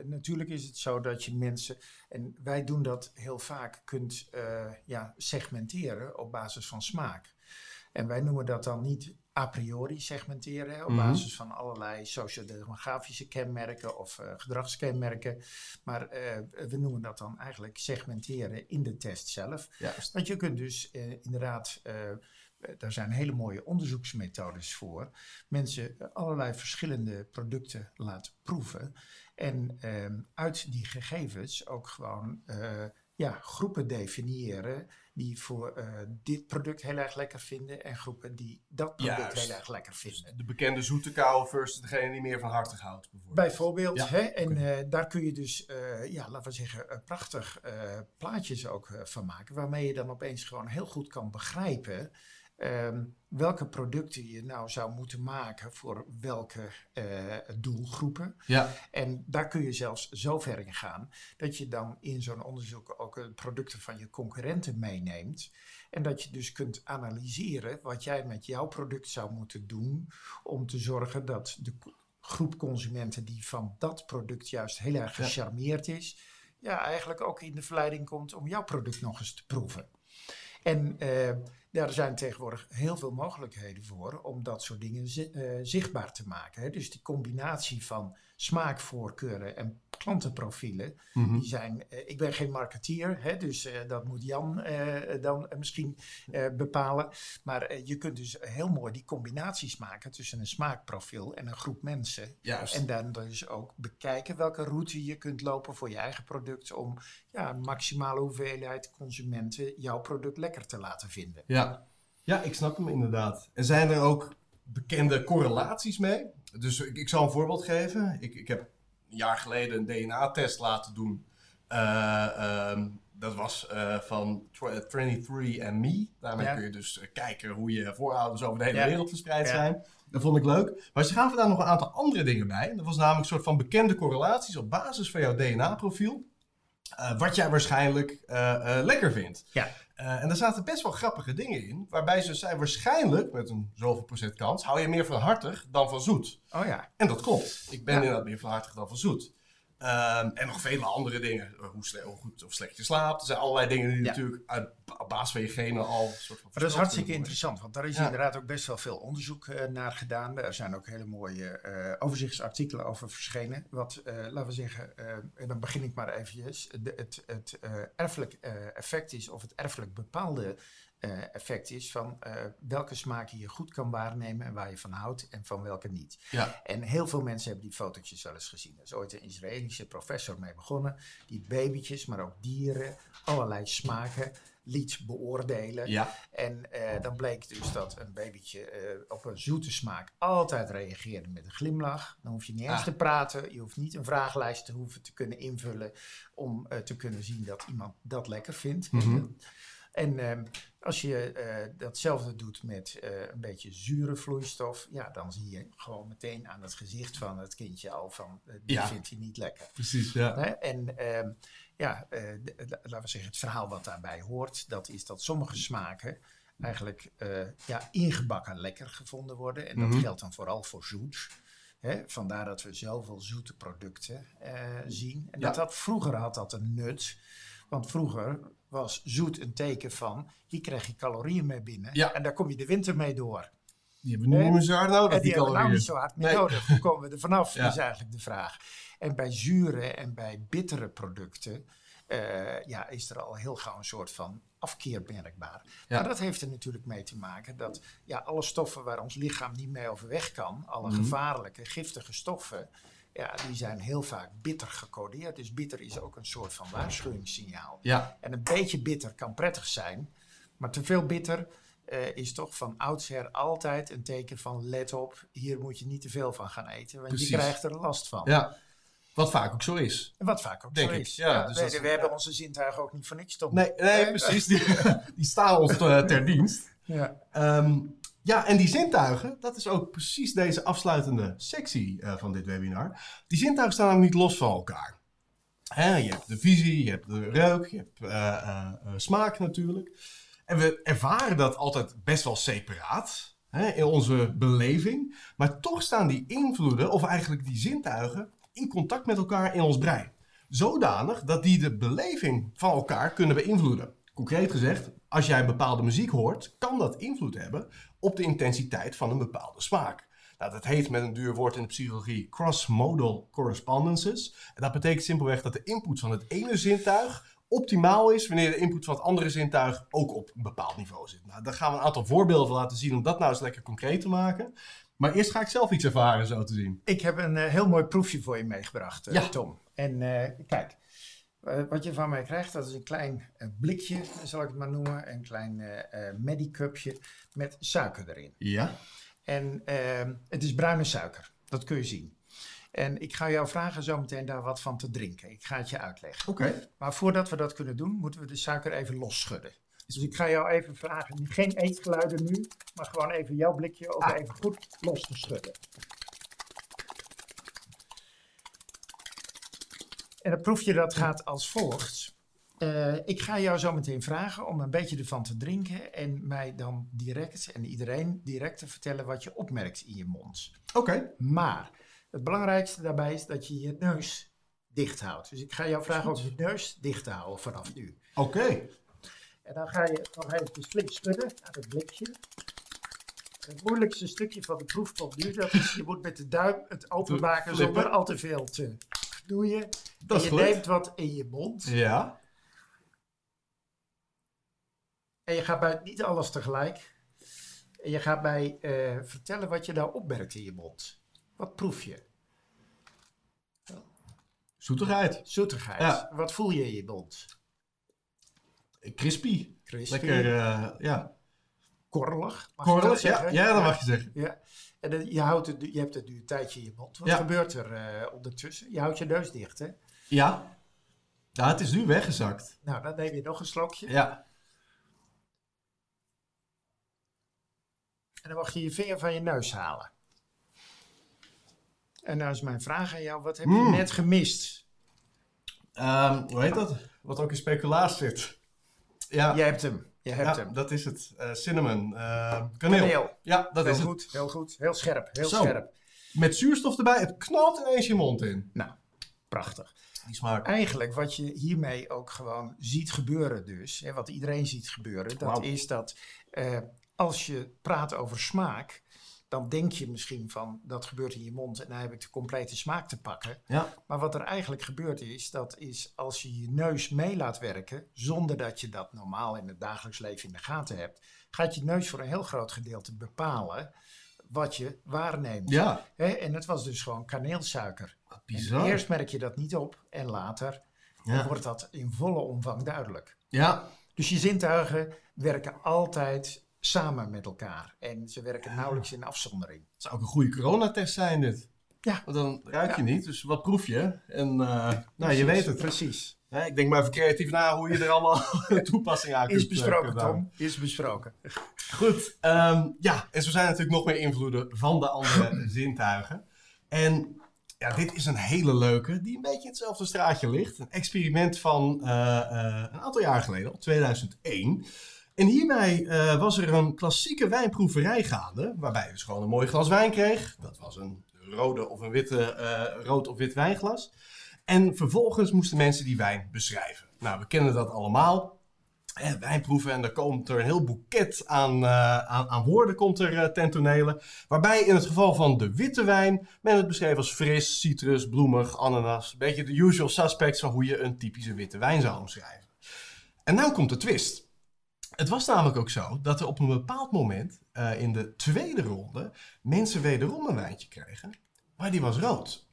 natuurlijk is het zo dat je mensen, en wij doen dat heel vaak, kunt ja, segmenteren op basis van smaak. En wij noemen dat dan niet a priori segmenteren op mm -hmm. basis van allerlei sociodemografische kenmerken of uh, gedragskenmerken. Maar uh, we noemen dat dan eigenlijk segmenteren in de test zelf. Juist. Want je kunt dus uh, inderdaad, daar zijn hele mooie onderzoeksmethodes voor, mensen allerlei verschillende producten laten proeven. En uit die gegevens ook gewoon ja, groepen definiëren die voor eh, dit product heel erg lekker vinden en groepen die dat product Juist. heel erg lekker vinden. De bekende zoete kou versus degene die meer van hartig houdt. Bijvoorbeeld. Bijvoorbeeld, Ja, hè? en eh, daar kun je dus, eh, ja, laten we zeggen, prachtig plaatjes ook van maken, waarmee je dan opeens gewoon heel goed kan begrijpen ehm, welke producten je nou zou moeten maken voor welke eh, doelgroepen. Ja, En daar kun je zelfs zo ver in gaan dat je dan in zo'n onderzoek ook eh, producten van je concurrenten meeneemt. En dat je dus kunt analyseren wat jij met jouw product zou moeten doen om te zorgen dat de groep consumenten die van dat product juist heel erg gecharmeerd is, ja, eigenlijk ook in de verleiding komt om jouw product nog eens te proeven. En eh, daar zijn tegenwoordig heel veel mogelijkheden voor om dat soort dingen eh, zichtbaar te maken. Dus die combinatie van smaakvoorkeuren en klantenprofielen, Mhm. die zijn, eh, ik ben geen marketeer, hè, dus eh, dat moet Jan eh, dan misschien bepalen. Maar je kunt dus heel mooi die combinaties maken tussen een smaakprofiel en een groep mensen. juist. En dan dus ook bekijken welke route je kunt lopen voor je eigen product om ja, een maximale hoeveelheid consumenten jouw product lekker te laten vinden. Ja. ja, ik snap hem inderdaad. En zijn er ook bekende correlaties mee? Dus ik, ik zal een voorbeeld geven. Ik, ik heb een jaar geleden een DNA-test laten doen. Eh, ehm, dat was eh, van tw- 23andMe. Daarmee Ja. kun je dus eh, kijken hoe je voorouders over de hele Ja. wereld verspreid Ja. zijn. Dat vond ik leuk. Maar ze gaven daar nog een aantal andere dingen bij. Dat was namelijk een soort van bekende correlaties op basis van jouw DNA-profiel. eh, wat jij waarschijnlijk eh, eh, lekker vindt. Ja. Eh, en daar zaten best wel grappige dingen in. Waarbij ze zei, waarschijnlijk, met een zoveel procent kans, hou je meer van hartig dan van zoet. Oh ja, En dat klopt. Ik ben Ja. inderdaad meer van hartig dan van zoet. Ehm, en nog vele andere dingen. Eh, Hoe, goed of slecht je slaapt. Er zijn allerlei dingen die Ja. natuurlijk uit, basis van je genen al soort van maar dat is hartstikke interessant, want daar is Ja. inderdaad ook best wel veel onderzoek eh, naar gedaan. Er zijn ook hele mooie eh, overzichtsartikelen over verschenen. Wat, laten we zeggen, en dan begin ik maar eventjes, de, het, het erfelijk effect is, of het erfelijk bepaalde eh, effect is van eh, welke smaken je goed kan waarnemen en waar je van houdt en van welke niet. Ja, En heel veel mensen hebben die fotootjes wel eens gezien. Er is ooit een Israëlische professor mee begonnen, die babytjes, maar ook dieren, allerlei smaken liet beoordelen. ja, En eh, dan bleek dus dat een babytje op een zoete smaak altijd reageerde met een glimlach. Dan hoef je niet eens Ah. te praten. Je hoeft niet een vragenlijst te hoeven te kunnen invullen om te kunnen zien dat iemand dat lekker vindt. Mhm. En ehm, als je eh, datzelfde doet met eh, een beetje zure vloeistof, ja, dan zie je gewoon meteen aan het gezicht van het kindje al van, eh, die Ja. vindt hij niet lekker. precies. Ja. Hè? En ehm, ja, laten we zeggen, het verhaal wat daarbij hoort, dat is dat sommige smaken eigenlijk ja, ingebakken lekker gevonden worden. En dat Mhm. geldt dan vooral voor zoet. Hè? Vandaar dat we zoveel zoete producten zien. En Ja. dat had, vroeger had dat een nut. Want vroeger was zoet een teken van, hier krijg je calorieën mee binnen. Ja. En daar kom je de winter mee door. Die hebben we nu niet meer zo hard nodig, En die die hebben we nou niet zo hard meer Nee. nodig. Hoe komen we er vanaf, Ja. is eigenlijk de vraag. En bij zure en bij bittere producten eh, ja, is er al heel gauw een soort van afkeer merkbaar. Ja. Maar dat heeft er natuurlijk mee te maken dat ja, alle stoffen waar ons lichaam niet mee overweg kan, alle Mhm. gevaarlijke, giftige stoffen, ja, die zijn heel vaak bitter gecodeerd. Dus bitter is ook een soort van waarschuwingssignaal. Ja, En een beetje bitter kan prettig zijn, maar te veel bitter eh, is toch van oudsher altijd een teken van let op, hier moet je niet te veel van gaan eten, want Precies. je krijgt er last van. ja. Wat vaak ook zo is. Wat vaak ook Denk zo ik, is. ja, dus we, is- hebben onze zintuigen ook niet voor niks te Nee, nee precies. Die, die staan ons eh, ter dienst. Ja. Ehm, ja, en die zintuigen, dat is ook precies deze afsluitende sectie eh, van dit webinar. Die zintuigen staan namelijk niet los van elkaar. Je hebt de visie, je hebt de reuk, je hebt eh, eh, smaak natuurlijk. En we ervaren dat altijd best wel separaat in onze beleving. Maar toch staan die invloeden, of eigenlijk die zintuigen, in contact met elkaar in ons brein. Zodanig dat die de beleving van elkaar kunnen beïnvloeden. Concreet gezegd, als jij bepaalde muziek hoort, kan dat invloed hebben op de intensiteit van een bepaalde smaak. Nou, dat heet met een duur woord in de psychologie cross-modal correspondences. En dat betekent simpelweg dat de input van het ene zintuig optimaal is wanneer de input van het andere zintuig ook op een bepaald niveau zit. Nou, daar gaan we een aantal voorbeelden van laten zien om dat nou eens lekker concreet te maken. Maar eerst ga ik zelf iets ervaren, zo te zien. Ik heb een eh, heel mooi proefje voor je meegebracht, eh, Ja. Tom. En eh, kijk, wat je van mij krijgt, dat is een klein eh, blikje, zal ik het maar noemen. Een klein eh eh, medicupje met suiker erin. Ja. En ehm, het is bruine suiker, dat kun je zien. En ik ga jou vragen zometeen daar wat van te drinken. Ik ga het je uitleggen. Oké. Maar voordat we dat kunnen doen, moeten we de suiker even losschudden. Dus ik ga jou even vragen, geen eetgeluiden nu, maar gewoon even jouw blikje ook Ah. even goed los te schudden. En het proefje dat gaat als volgt. Eh, ik ga jou zo meteen vragen om een beetje ervan te drinken en mij dan direct en iedereen direct te vertellen wat je opmerkt in je mond. Oké. Maar het belangrijkste daarbij is dat je je neus dicht houdt. Dus ik ga jou vragen om je neus dicht te houden vanaf nu. Oké. En dan ga je nog even flink schudden aan het blikje. Het moeilijkste stukje van de proef komt nu. Dat is, je moet met de duim het openmaken zonder al te veel te knoeien. Dat is en je goed. neemt wat in je mond. Ja. En je gaat bij niet alles tegelijk. En je gaat mij eh, vertellen wat je daar opmerkt in je mond. Wat proef je? Zoetigheid. Zoetigheid. Ja. Wat voel je in je mond? Crispy. Crispy. Lekker, eh, ja. Korrelig. mag je dat Korrelig, ja. zeggen? Ja, dat mag je zeggen. Ja. En je, houdt het, je hebt het nu een tijdje in je mond. Wat Ja. gebeurt er eh, ondertussen? Je houdt je neus dicht, hè? Ja. Ja, het is nu weggezakt. Nou, dan neem je nog een slokje. Ja. En dan mag je je vinger van je neus halen. En nou is mijn vraag aan jou. Wat heb je Mm. net gemist? Ehm, hoe heet dat? Wat ook in speculaas zit. Ja. Je hebt hem. Je hebt ja, hem. dat is het. Eh, cinnamon. eh, kaneel. Kaneel. Ja, dat heel is het. goed, heel goed. Heel scherp, heel Zo. scherp. Met zuurstof erbij. Het knalt ineens je mond in. Nou, prachtig. Die smaak. Eigenlijk wat je hiermee ook gewoon ziet gebeuren dus, hè, wat iedereen ziet gebeuren, dat is dat eh, als je praat over smaak, dan denk je misschien van dat gebeurt in je mond en dan heb ik de complete smaak te pakken. Ja. Maar wat er eigenlijk gebeurt is, dat is als je je neus mee laat werken, zonder dat je dat normaal in het dagelijks leven in de gaten hebt, gaat je neus voor een heel groot gedeelte bepalen wat je waarneemt. Ja. En het was dus gewoon kaneelsuiker. Wat En bizar. eerst merk je dat niet op en later Ja. wordt dat in volle omvang duidelijk. Ja. Dus je zintuigen werken altijd samen met elkaar en ze werken nauwelijks in afzondering. Het zou ook een goede coronatest zijn dit. Ja. Want dan ruik je Ja. niet. Dus wat proef je? En eh, nou, je weet het. Precies. Ik denk maar even creatief na hoe je er allemaal toepassing aan kunt Is besproken, kunt houden. Tom. Is besproken. Goed, ehm, ja, en zo zijn natuurlijk nog meer invloeden van de andere zintuigen. En ja, dit is een hele leuke, die een beetje in hetzelfde straatje ligt. Een experiment van eh, eh, een aantal jaar geleden, al 2001. En hierbij eh, was er een klassieke wijnproeverij gaande, waarbij je dus gewoon een mooi glas wijn kreeg. Dat was een rode of een witte, eh, rood of wit wijnglas. En vervolgens moesten mensen die wijn beschrijven. Nou, we kennen dat allemaal. Eh, wijnproeven en er komt er een heel boeket aan, eh, aan, aan woorden komt er ten tonele. Waarbij in het geval van de witte wijn men het beschreef als fris, citrus, bloemig, ananas. Beetje de usual suspects van hoe je een typische witte wijn zou omschrijven. En nou komt de twist. Het was namelijk ook zo dat er op een bepaald moment eh, in de tweede ronde mensen wederom een wijntje kregen, maar die was rood.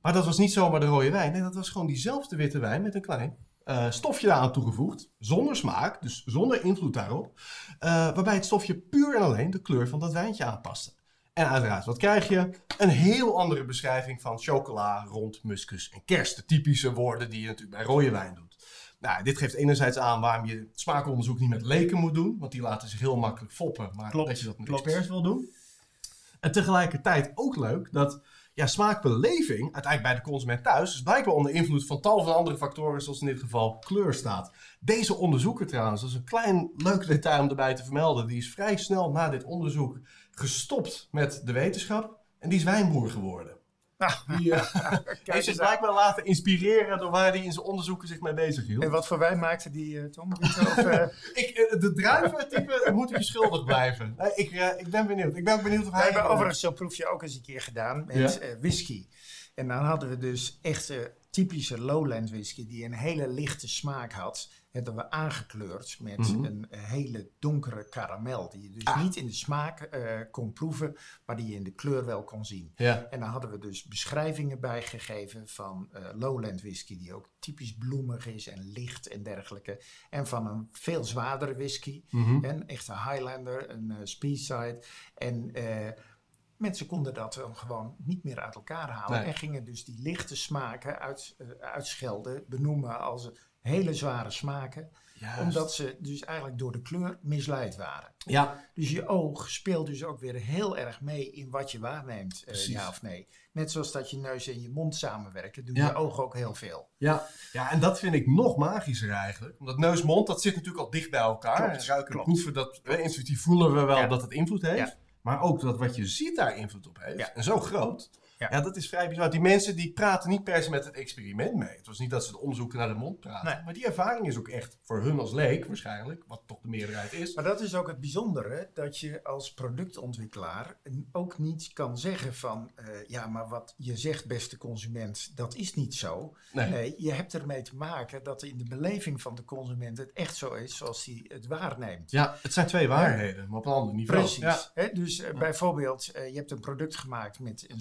Maar dat was niet zomaar de rode wijn, dat was gewoon diezelfde witte wijn met een klein eh, stofje daaraan toegevoegd, zonder smaak, dus zonder invloed daarop, eh, waarbij het stofje puur en alleen de kleur van dat wijntje aanpaste. En uiteraard, wat krijg je? Een heel andere beschrijving van chocola, rond, muskus en kerst. De typische woorden die je natuurlijk bij rode wijn doet. Nou, dit geeft enerzijds aan waarom je smaakonderzoek niet met leken moet doen, want die laten zich heel makkelijk foppen, maar Klopt, dat je dat met klopt. experts wil doen. En tegelijkertijd ook leuk dat ja, smaakbeleving uiteindelijk bij de consument thuis is blijkbaar onder invloed van tal van andere factoren, zoals in dit geval kleur staat. Deze onderzoeker trouwens, dat is een klein leuk detail om erbij te vermelden, die is vrij snel na dit onderzoek gestopt met de wetenschap en die is wijnboer geworden. Die eh, eens aan. blijkbaar laten inspireren door waar hij in zijn onderzoeken zich mee bezig hield. En wat voor wijn maakte die, eh, Tom? Of, eh, Ik, de druiventype moet schuldig blijven. Nee, ik, ik ben benieuwd. Ik ben benieuwd of We hij... hebben overigens zo'n proefje ook eens een keer gedaan met Ja. whisky. En dan hadden we dus echt eh, typische lowland whisky die een hele lichte smaak had, hebben we aangekleurd met Mhm. een hele donkere karamel. Die je dus Ah. niet in de smaak eh, kon proeven, maar die je in de kleur wel kon zien. Ja. En daar hadden we dus beschrijvingen bij gegeven van eh, lowland whisky, die ook typisch bloemig is en licht en dergelijke. En van een veel zwaardere whisky, Mhm. een echte Highlander, een uh, Speyside. En eh, mensen konden dat dan gewoon niet meer uit elkaar halen. Nee. En gingen dus die lichte smaken uit, eh, uitschelden, benoemen als hele zware smaken. Juist. Omdat ze dus eigenlijk door de kleur misleid waren. Ja, Dus je oog speelt dus ook weer heel erg mee in wat je waarneemt, eh, ja of nee. Net zoals dat je neus en je mond samenwerken, doet Ja. je oog ook heel veel. ja. ja, en dat vind ik nog magischer eigenlijk. Omdat neus-mond, dat zit natuurlijk al dicht bij elkaar. Klopt, En ruiken en klopt. proeven, dat, eh, intuïtief voelen we wel Ja. dat het invloed heeft. Ja. Maar ook dat wat je ziet daar invloed op heeft. En zo groot. Ja. Ja. dat is vrij bizar. Die mensen die praten niet per se met het experiment mee. Het was niet dat ze het onderzoeken naar de mond praten. Nee. Maar die ervaring is ook echt voor hun als leek waarschijnlijk. Wat toch de meerderheid is. Maar dat is ook het bijzondere, dat je als productontwikkelaar ook niet kan zeggen van, eh, ja, maar wat je zegt, beste consument, dat is niet zo. Nee. Nee, je hebt ermee te maken dat in de beleving van de consument het echt zo is zoals hij het waarneemt. Ja, het zijn twee waarheden, maar op een ander niveau. Precies. Ja. Hè, dus eh, bijvoorbeeld, eh, je hebt een product gemaakt met een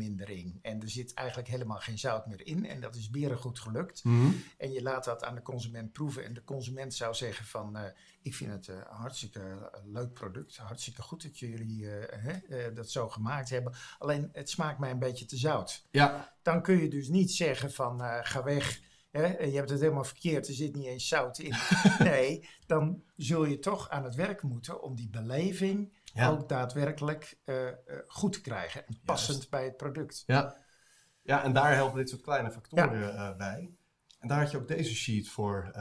zoutvermindering en er zit eigenlijk helemaal geen zout meer in en dat is berengoed gelukt. Mhm. En je laat dat aan de consument proeven en de consument zou zeggen van, eh, ik vind het eh, een hartstikke eh, leuk product, hartstikke goed dat jullie eh, hè, eh, dat zo gemaakt hebben, alleen het smaakt mij een beetje te zout. ja, Dan kun je dus niet zeggen van, eh, ga weg. Hè, je hebt het helemaal verkeerd, er zit niet eens zout in. Nee, dan zul je toch aan het werk moeten om die beleving Ja. ook daadwerkelijk eh, eh, goed te krijgen. En passend bij het product. Ja. ja, en daar helpen dit soort kleine factoren eh, bij. En daar had je ook deze sheet voor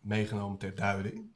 meegenomen ter duiding.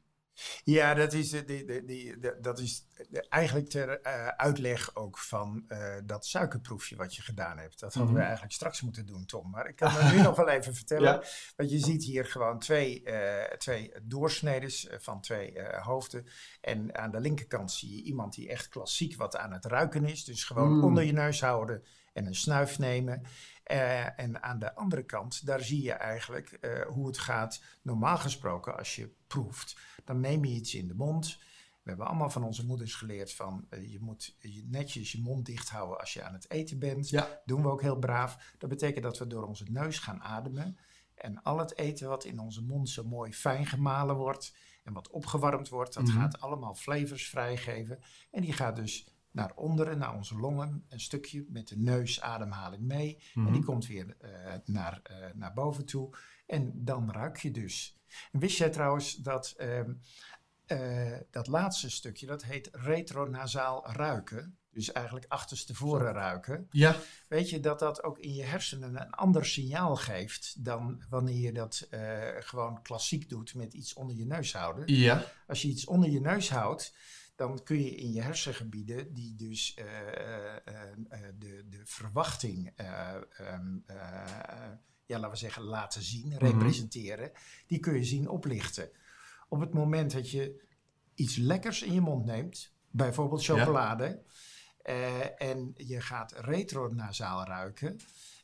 Ja, dat is, eh, die, die, die, de- dat is de- eigenlijk ter eh, uitleg ook van eh, dat suikerproefje wat je gedaan hebt. Dat hadden we Mhm. eigenlijk straks moeten doen, Tom. Maar ik kan het nu nog wel even vertellen. Ja. Want je ziet hier gewoon twee, eh, twee doorsneders eh, van twee eh, hoofden. En aan de linkerkant zie je iemand die echt klassiek wat aan het ruiken is. Dus gewoon Mm. onder je neus houden en een snuif nemen. Eh, en aan de andere kant, daar zie je eigenlijk eh, hoe het gaat. Normaal gesproken, als je proeft, dan neem je iets in de mond. We hebben allemaal van onze moeders geleerd van eh, je moet je netjes je mond dicht houden als je aan het eten bent. Ja. Doen we ook heel braaf. Dat betekent dat we door onze neus gaan ademen. En al het eten wat in onze mond zo mooi fijn gemalen wordt en wat opgewarmd wordt, dat Mhm. gaat allemaal flavors vrijgeven. En die gaat dus naar onderen, naar onze longen, een stukje met de neusademhaling mee. En die Mhm. komt weer eh, naar, eh, naar boven toe. En dan ruik je dus. En wist jij trouwens dat ehm, eh, dat laatste stukje, dat heet retronasaal ruiken. Dus eigenlijk achterstevoren ruiken. Ja, Weet je dat dat ook in je hersenen een ander signaal geeft dan wanneer je dat gewoon klassiek doet met iets onder je neus houden. ja. Als je iets onder je neus houdt, dan kun je in je hersengebieden, die dus eh, eh, eh, de, de verwachting, eh, ehm, eh, ja, laten we zeggen, laten zien, representeren, die kun je zien oplichten. Op het moment dat je iets lekkers in je mond neemt, bijvoorbeeld chocolade, en je gaat retronasaal ruiken.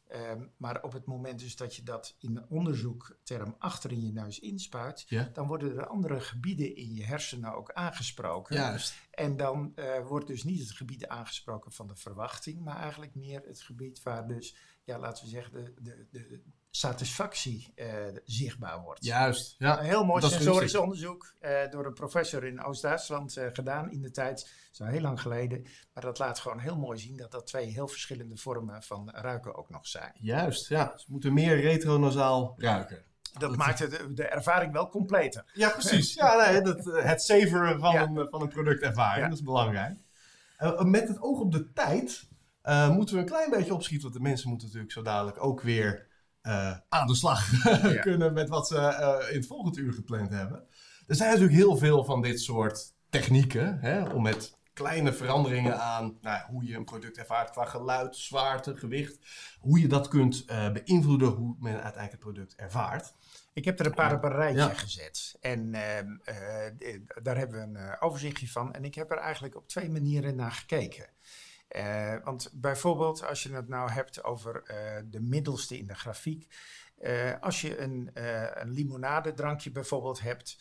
Ehm, maar op het moment dus dat je dat in onderzoekterm achter in je neus inspuit, Ja. dan worden er andere gebieden in je hersenen ook aangesproken. Juist. En dan eh, wordt dus niet het gebied aangesproken van de verwachting, maar eigenlijk meer het gebied waar dus, ja, laten we zeggen, de, de, de satisfactie eh, zichtbaar wordt. Juist. Ja. Een heel mooi Dat sensorisch onderzoek eh, door een professor in Oost-Duitsland eh, gedaan in de tijd. Zo heel lang geleden. Maar dat laat gewoon heel mooi zien dat dat twee heel verschillende vormen van ruiken ook nog zijn. Juist, ja. Ze moeten meer retronasaal ruiken. Dat maakt de, de ervaring wel completer. Ja, precies. Ja, nee, dat, het savoren van, Ja. een, van een productervaring, Ja. dat is belangrijk. Met het oog op de tijd moeten we een klein beetje opschieten, want de mensen moeten natuurlijk zo dadelijk ook weer eh, aan de slag kunnen met wat ze eh, in het volgende uur gepland hebben. Er zijn natuurlijk heel veel van dit soort technieken hè, om met kleine veranderingen aan nou, hoe je een product ervaart qua geluid, zwaarte, gewicht, hoe je dat kunt eh, beïnvloeden hoe men uiteindelijk het product ervaart. Ik heb er een paar op een rijtje Ja. gezet. En ehm, eh, daar hebben we een overzichtje van. En ik heb er eigenlijk op twee manieren naar gekeken. Eh, want bijvoorbeeld als je het nou hebt over eh, de middelste in de grafiek. Uh, als je een, een limonadedrankje bijvoorbeeld hebt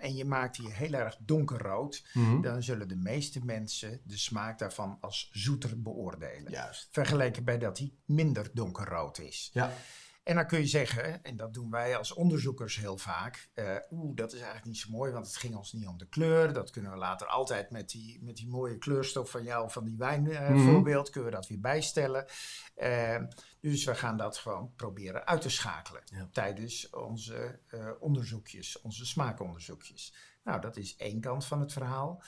en je maakt die heel erg donkerrood, Mhm. dan zullen de meeste mensen de smaak daarvan als zoeter beoordelen. Juist. Vergeleken bij dat hij minder donkerrood is. Ja. En dan kun je zeggen, en dat doen wij als onderzoekers heel vaak, eh, oeh, dat is eigenlijk niet zo mooi, want het ging ons niet om de kleur. Dat kunnen we later altijd met die, met die mooie kleurstof van jou, van die wijn eh, Mhm. voorbeeld, kunnen we dat weer bijstellen. Eh, dus we gaan dat gewoon proberen uit te schakelen Ja. tijdens onze onderzoekjes, onze smaakonderzoekjes. Nou, dat is één kant van het verhaal.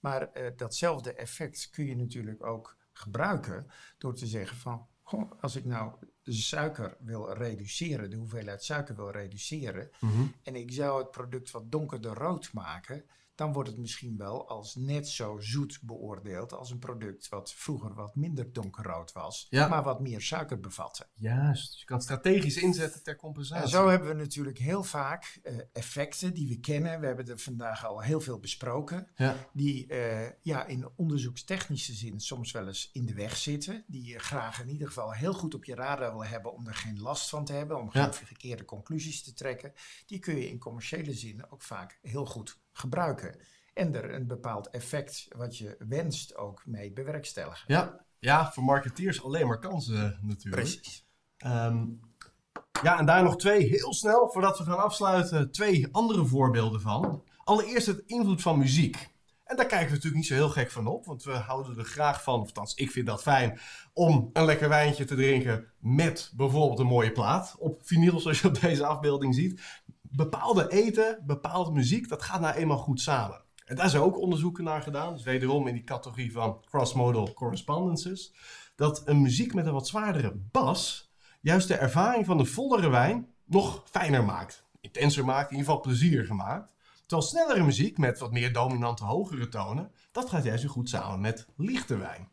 Maar datzelfde effect kun je natuurlijk ook gebruiken door te zeggen van, goh, als ik nou de suiker wil reduceren, de hoeveelheid suiker wil reduceren, Mhm. en ik zou het product wat donkerder rood maken, dan wordt het misschien wel als net zo zoet beoordeeld als een product wat vroeger wat minder donkerrood was, Ja. maar wat meer suiker bevatte. Juist. Dus je kan strategisch inzetten ter compensatie. En zo hebben we natuurlijk heel vaak eh, effecten die we kennen. We hebben er vandaag al heel veel besproken. Ja. Die eh, ja, in onderzoekstechnische zin soms wel eens in de weg zitten. Die je graag in ieder geval heel goed op je radar wil hebben om er geen last van te hebben. Om Ja. geen verkeerde conclusies te trekken. Die kun je in commerciële zin ook vaak heel goed gebruiken. En er een bepaald effect wat je wenst ook mee bewerkstelligen. Ja. ja, voor marketeers alleen maar kansen natuurlijk. Precies. Ehm, ja, en daar nog twee heel snel, voordat we gaan afsluiten, twee andere voorbeelden van. Allereerst het invloed van muziek. En daar kijken we natuurlijk niet zo heel gek van op, want we houden er graag van, of althans ik vind dat fijn, om een lekker wijntje te drinken met bijvoorbeeld een mooie plaat op vinyl, zoals je op deze afbeelding ziet. Bepaalde eten, bepaalde muziek, dat gaat nou eenmaal goed samen. En daar zijn ook onderzoeken naar gedaan, dus wederom in die categorie van cross-modal correspondences, dat een muziek met een wat zwaardere bas juist de ervaring van de vollere wijn nog fijner maakt. Intenser maakt, in ieder geval plezieriger maakt. Terwijl snellere muziek met wat meer dominante hogere tonen, dat gaat juist weer goed samen met lichte wijn.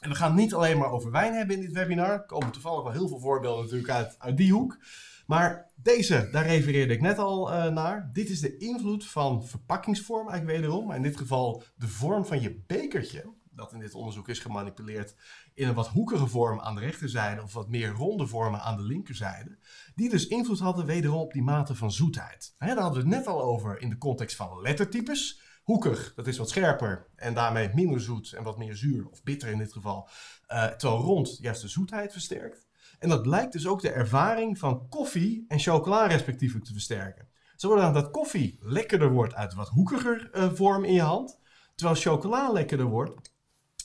En we gaan het niet alleen maar over wijn hebben in dit webinar. Er komen toevallig wel heel veel voorbeelden natuurlijk uit, uit die hoek. Maar deze, daar refereerde ik net al eh, naar. Dit is de invloed van verpakkingsvorm eigenlijk wederom. Maar in dit geval de vorm van je bekertje. Dat in dit onderzoek is gemanipuleerd in een wat hoekige vorm aan de rechterzijde. Of wat meer ronde vormen aan de linkerzijde. Die dus invloed hadden wederom op die mate van zoetheid. Hè, daar hadden we het net al over in de context van lettertypes. Hoekig, dat is wat scherper en daarmee minder zoet en wat meer zuur, of bitter in dit geval. Eh, terwijl rond juist de zoetheid versterkt. En dat blijkt dus ook de ervaring van koffie en chocola respectievelijk te versterken. Zodat dat koffie lekkerder wordt uit wat hoekiger eh, vorm in je hand, terwijl chocola lekkerder wordt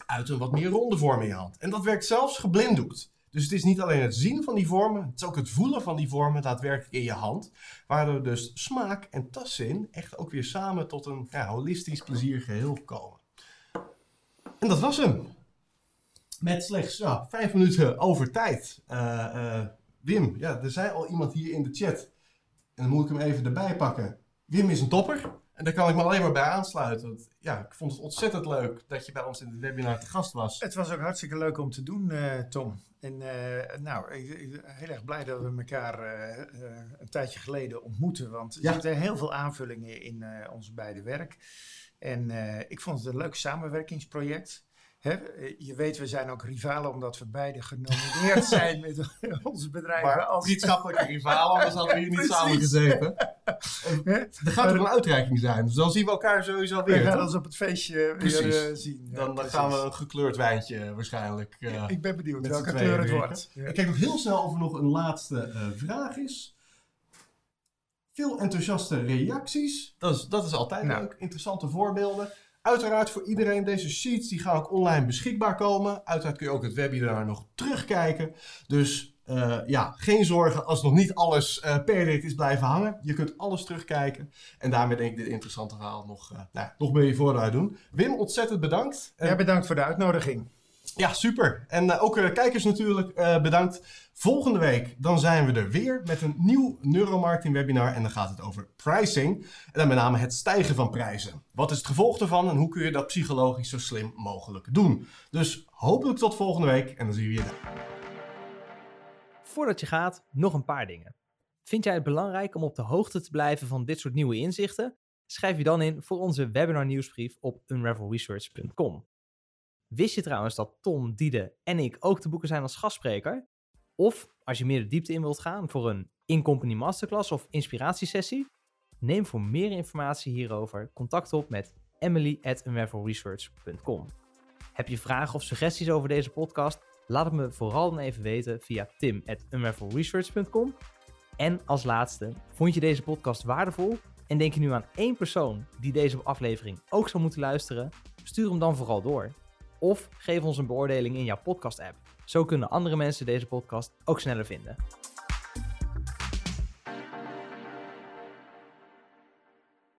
uit een wat meer ronde vorm in je hand. En dat werkt zelfs geblinddoekt. Dus het is niet alleen het zien van die vormen, het is ook het voelen van die vormen daadwerkelijk in je hand. Waardoor dus smaak en tastzin echt ook weer samen tot een ja, holistisch pleziergeheel komen. En dat was hem. Met slechts vijf minuten over tijd. Eh, eh, Wim, ja, er zei al iemand hier in de chat. En dan moet ik hem even erbij pakken. Wim is een topper. En daar kan ik me alleen maar bij aansluiten. Ja, ik vond het ontzettend leuk dat je bij ons in het webinar te gast was. Het was ook hartstikke leuk om te doen, eh, Tom. En eh, nou, ik, ik ben heel erg blij dat we elkaar eh, eh, een tijdje geleden ontmoeten. Want er Ja. zitten heel veel aanvullingen in ons beide werk. En ik vond het een leuk samenwerkingsproject. Hè? eh, Je weet, we zijn ook rivalen omdat we beide genomineerd zijn met onze bedrijven. Maar als, vriendschappelijke rivalen, anders hadden we hier niet samen gezeten. Er gaat ook een uitreiking zijn, dus dan zien we elkaar sowieso We weer. gaan ons op het feestje Precies. weer eh, zien. Ja, Dan, gaan we een gekleurd wijntje waarschijnlijk. eh, Ik ben benieuwd welke kleur het wordt. Ja. Ik kijk nog heel snel of er nog een laatste eh, vraag is. Veel enthousiaste reacties. Dat is, dat is altijd Nou. leuk. Interessante voorbeelden. Uiteraard voor iedereen deze sheets die gaan ook online beschikbaar komen. Uiteraard kun je ook het webinar nog terugkijken. Dus eh, ja, geen zorgen als nog niet alles eh, per dit is blijven hangen. Je kunt alles terugkijken. En daarmee denk ik dit interessante verhaal nog, eh, nou, nog meer vooruit doen. Wim, ontzettend bedankt. Ja, bedankt voor de uitnodiging. Ja, super. En eh, ook uh, kijkers natuurlijk uh, bedankt. Volgende week dan zijn we er weer met een nieuw neuromarketing webinar. En dan gaat het over pricing. En dan met name het stijgen van prijzen. Wat is het gevolg daarvan en hoe kun je dat psychologisch zo slim mogelijk doen? Dus hopelijk tot volgende week en dan zien we je daar. Voordat je gaat, nog een paar dingen. Vind jij het belangrijk om op de hoogte te blijven van dit soort nieuwe inzichten? Schrijf je dan in voor onze webinar nieuwsbrief op unravelresearch.com. Wist je trouwens dat Tom, Diede en ik ook te boeken zijn als gastspreker? Of als je meer de diepte in wilt gaan voor een in-company masterclass of inspiratiesessie, neem voor meer informatie hierover contact op met emily at Heb je vragen of suggesties over deze podcast? Laat het me vooral dan even weten via tim at En als laatste, vond je deze podcast waardevol en denk je nu aan één persoon die deze aflevering ook zou moeten luisteren? Stuur hem dan vooral door. Of geef ons een beoordeling in jouw podcast-app. Zo kunnen andere mensen deze podcast ook sneller vinden.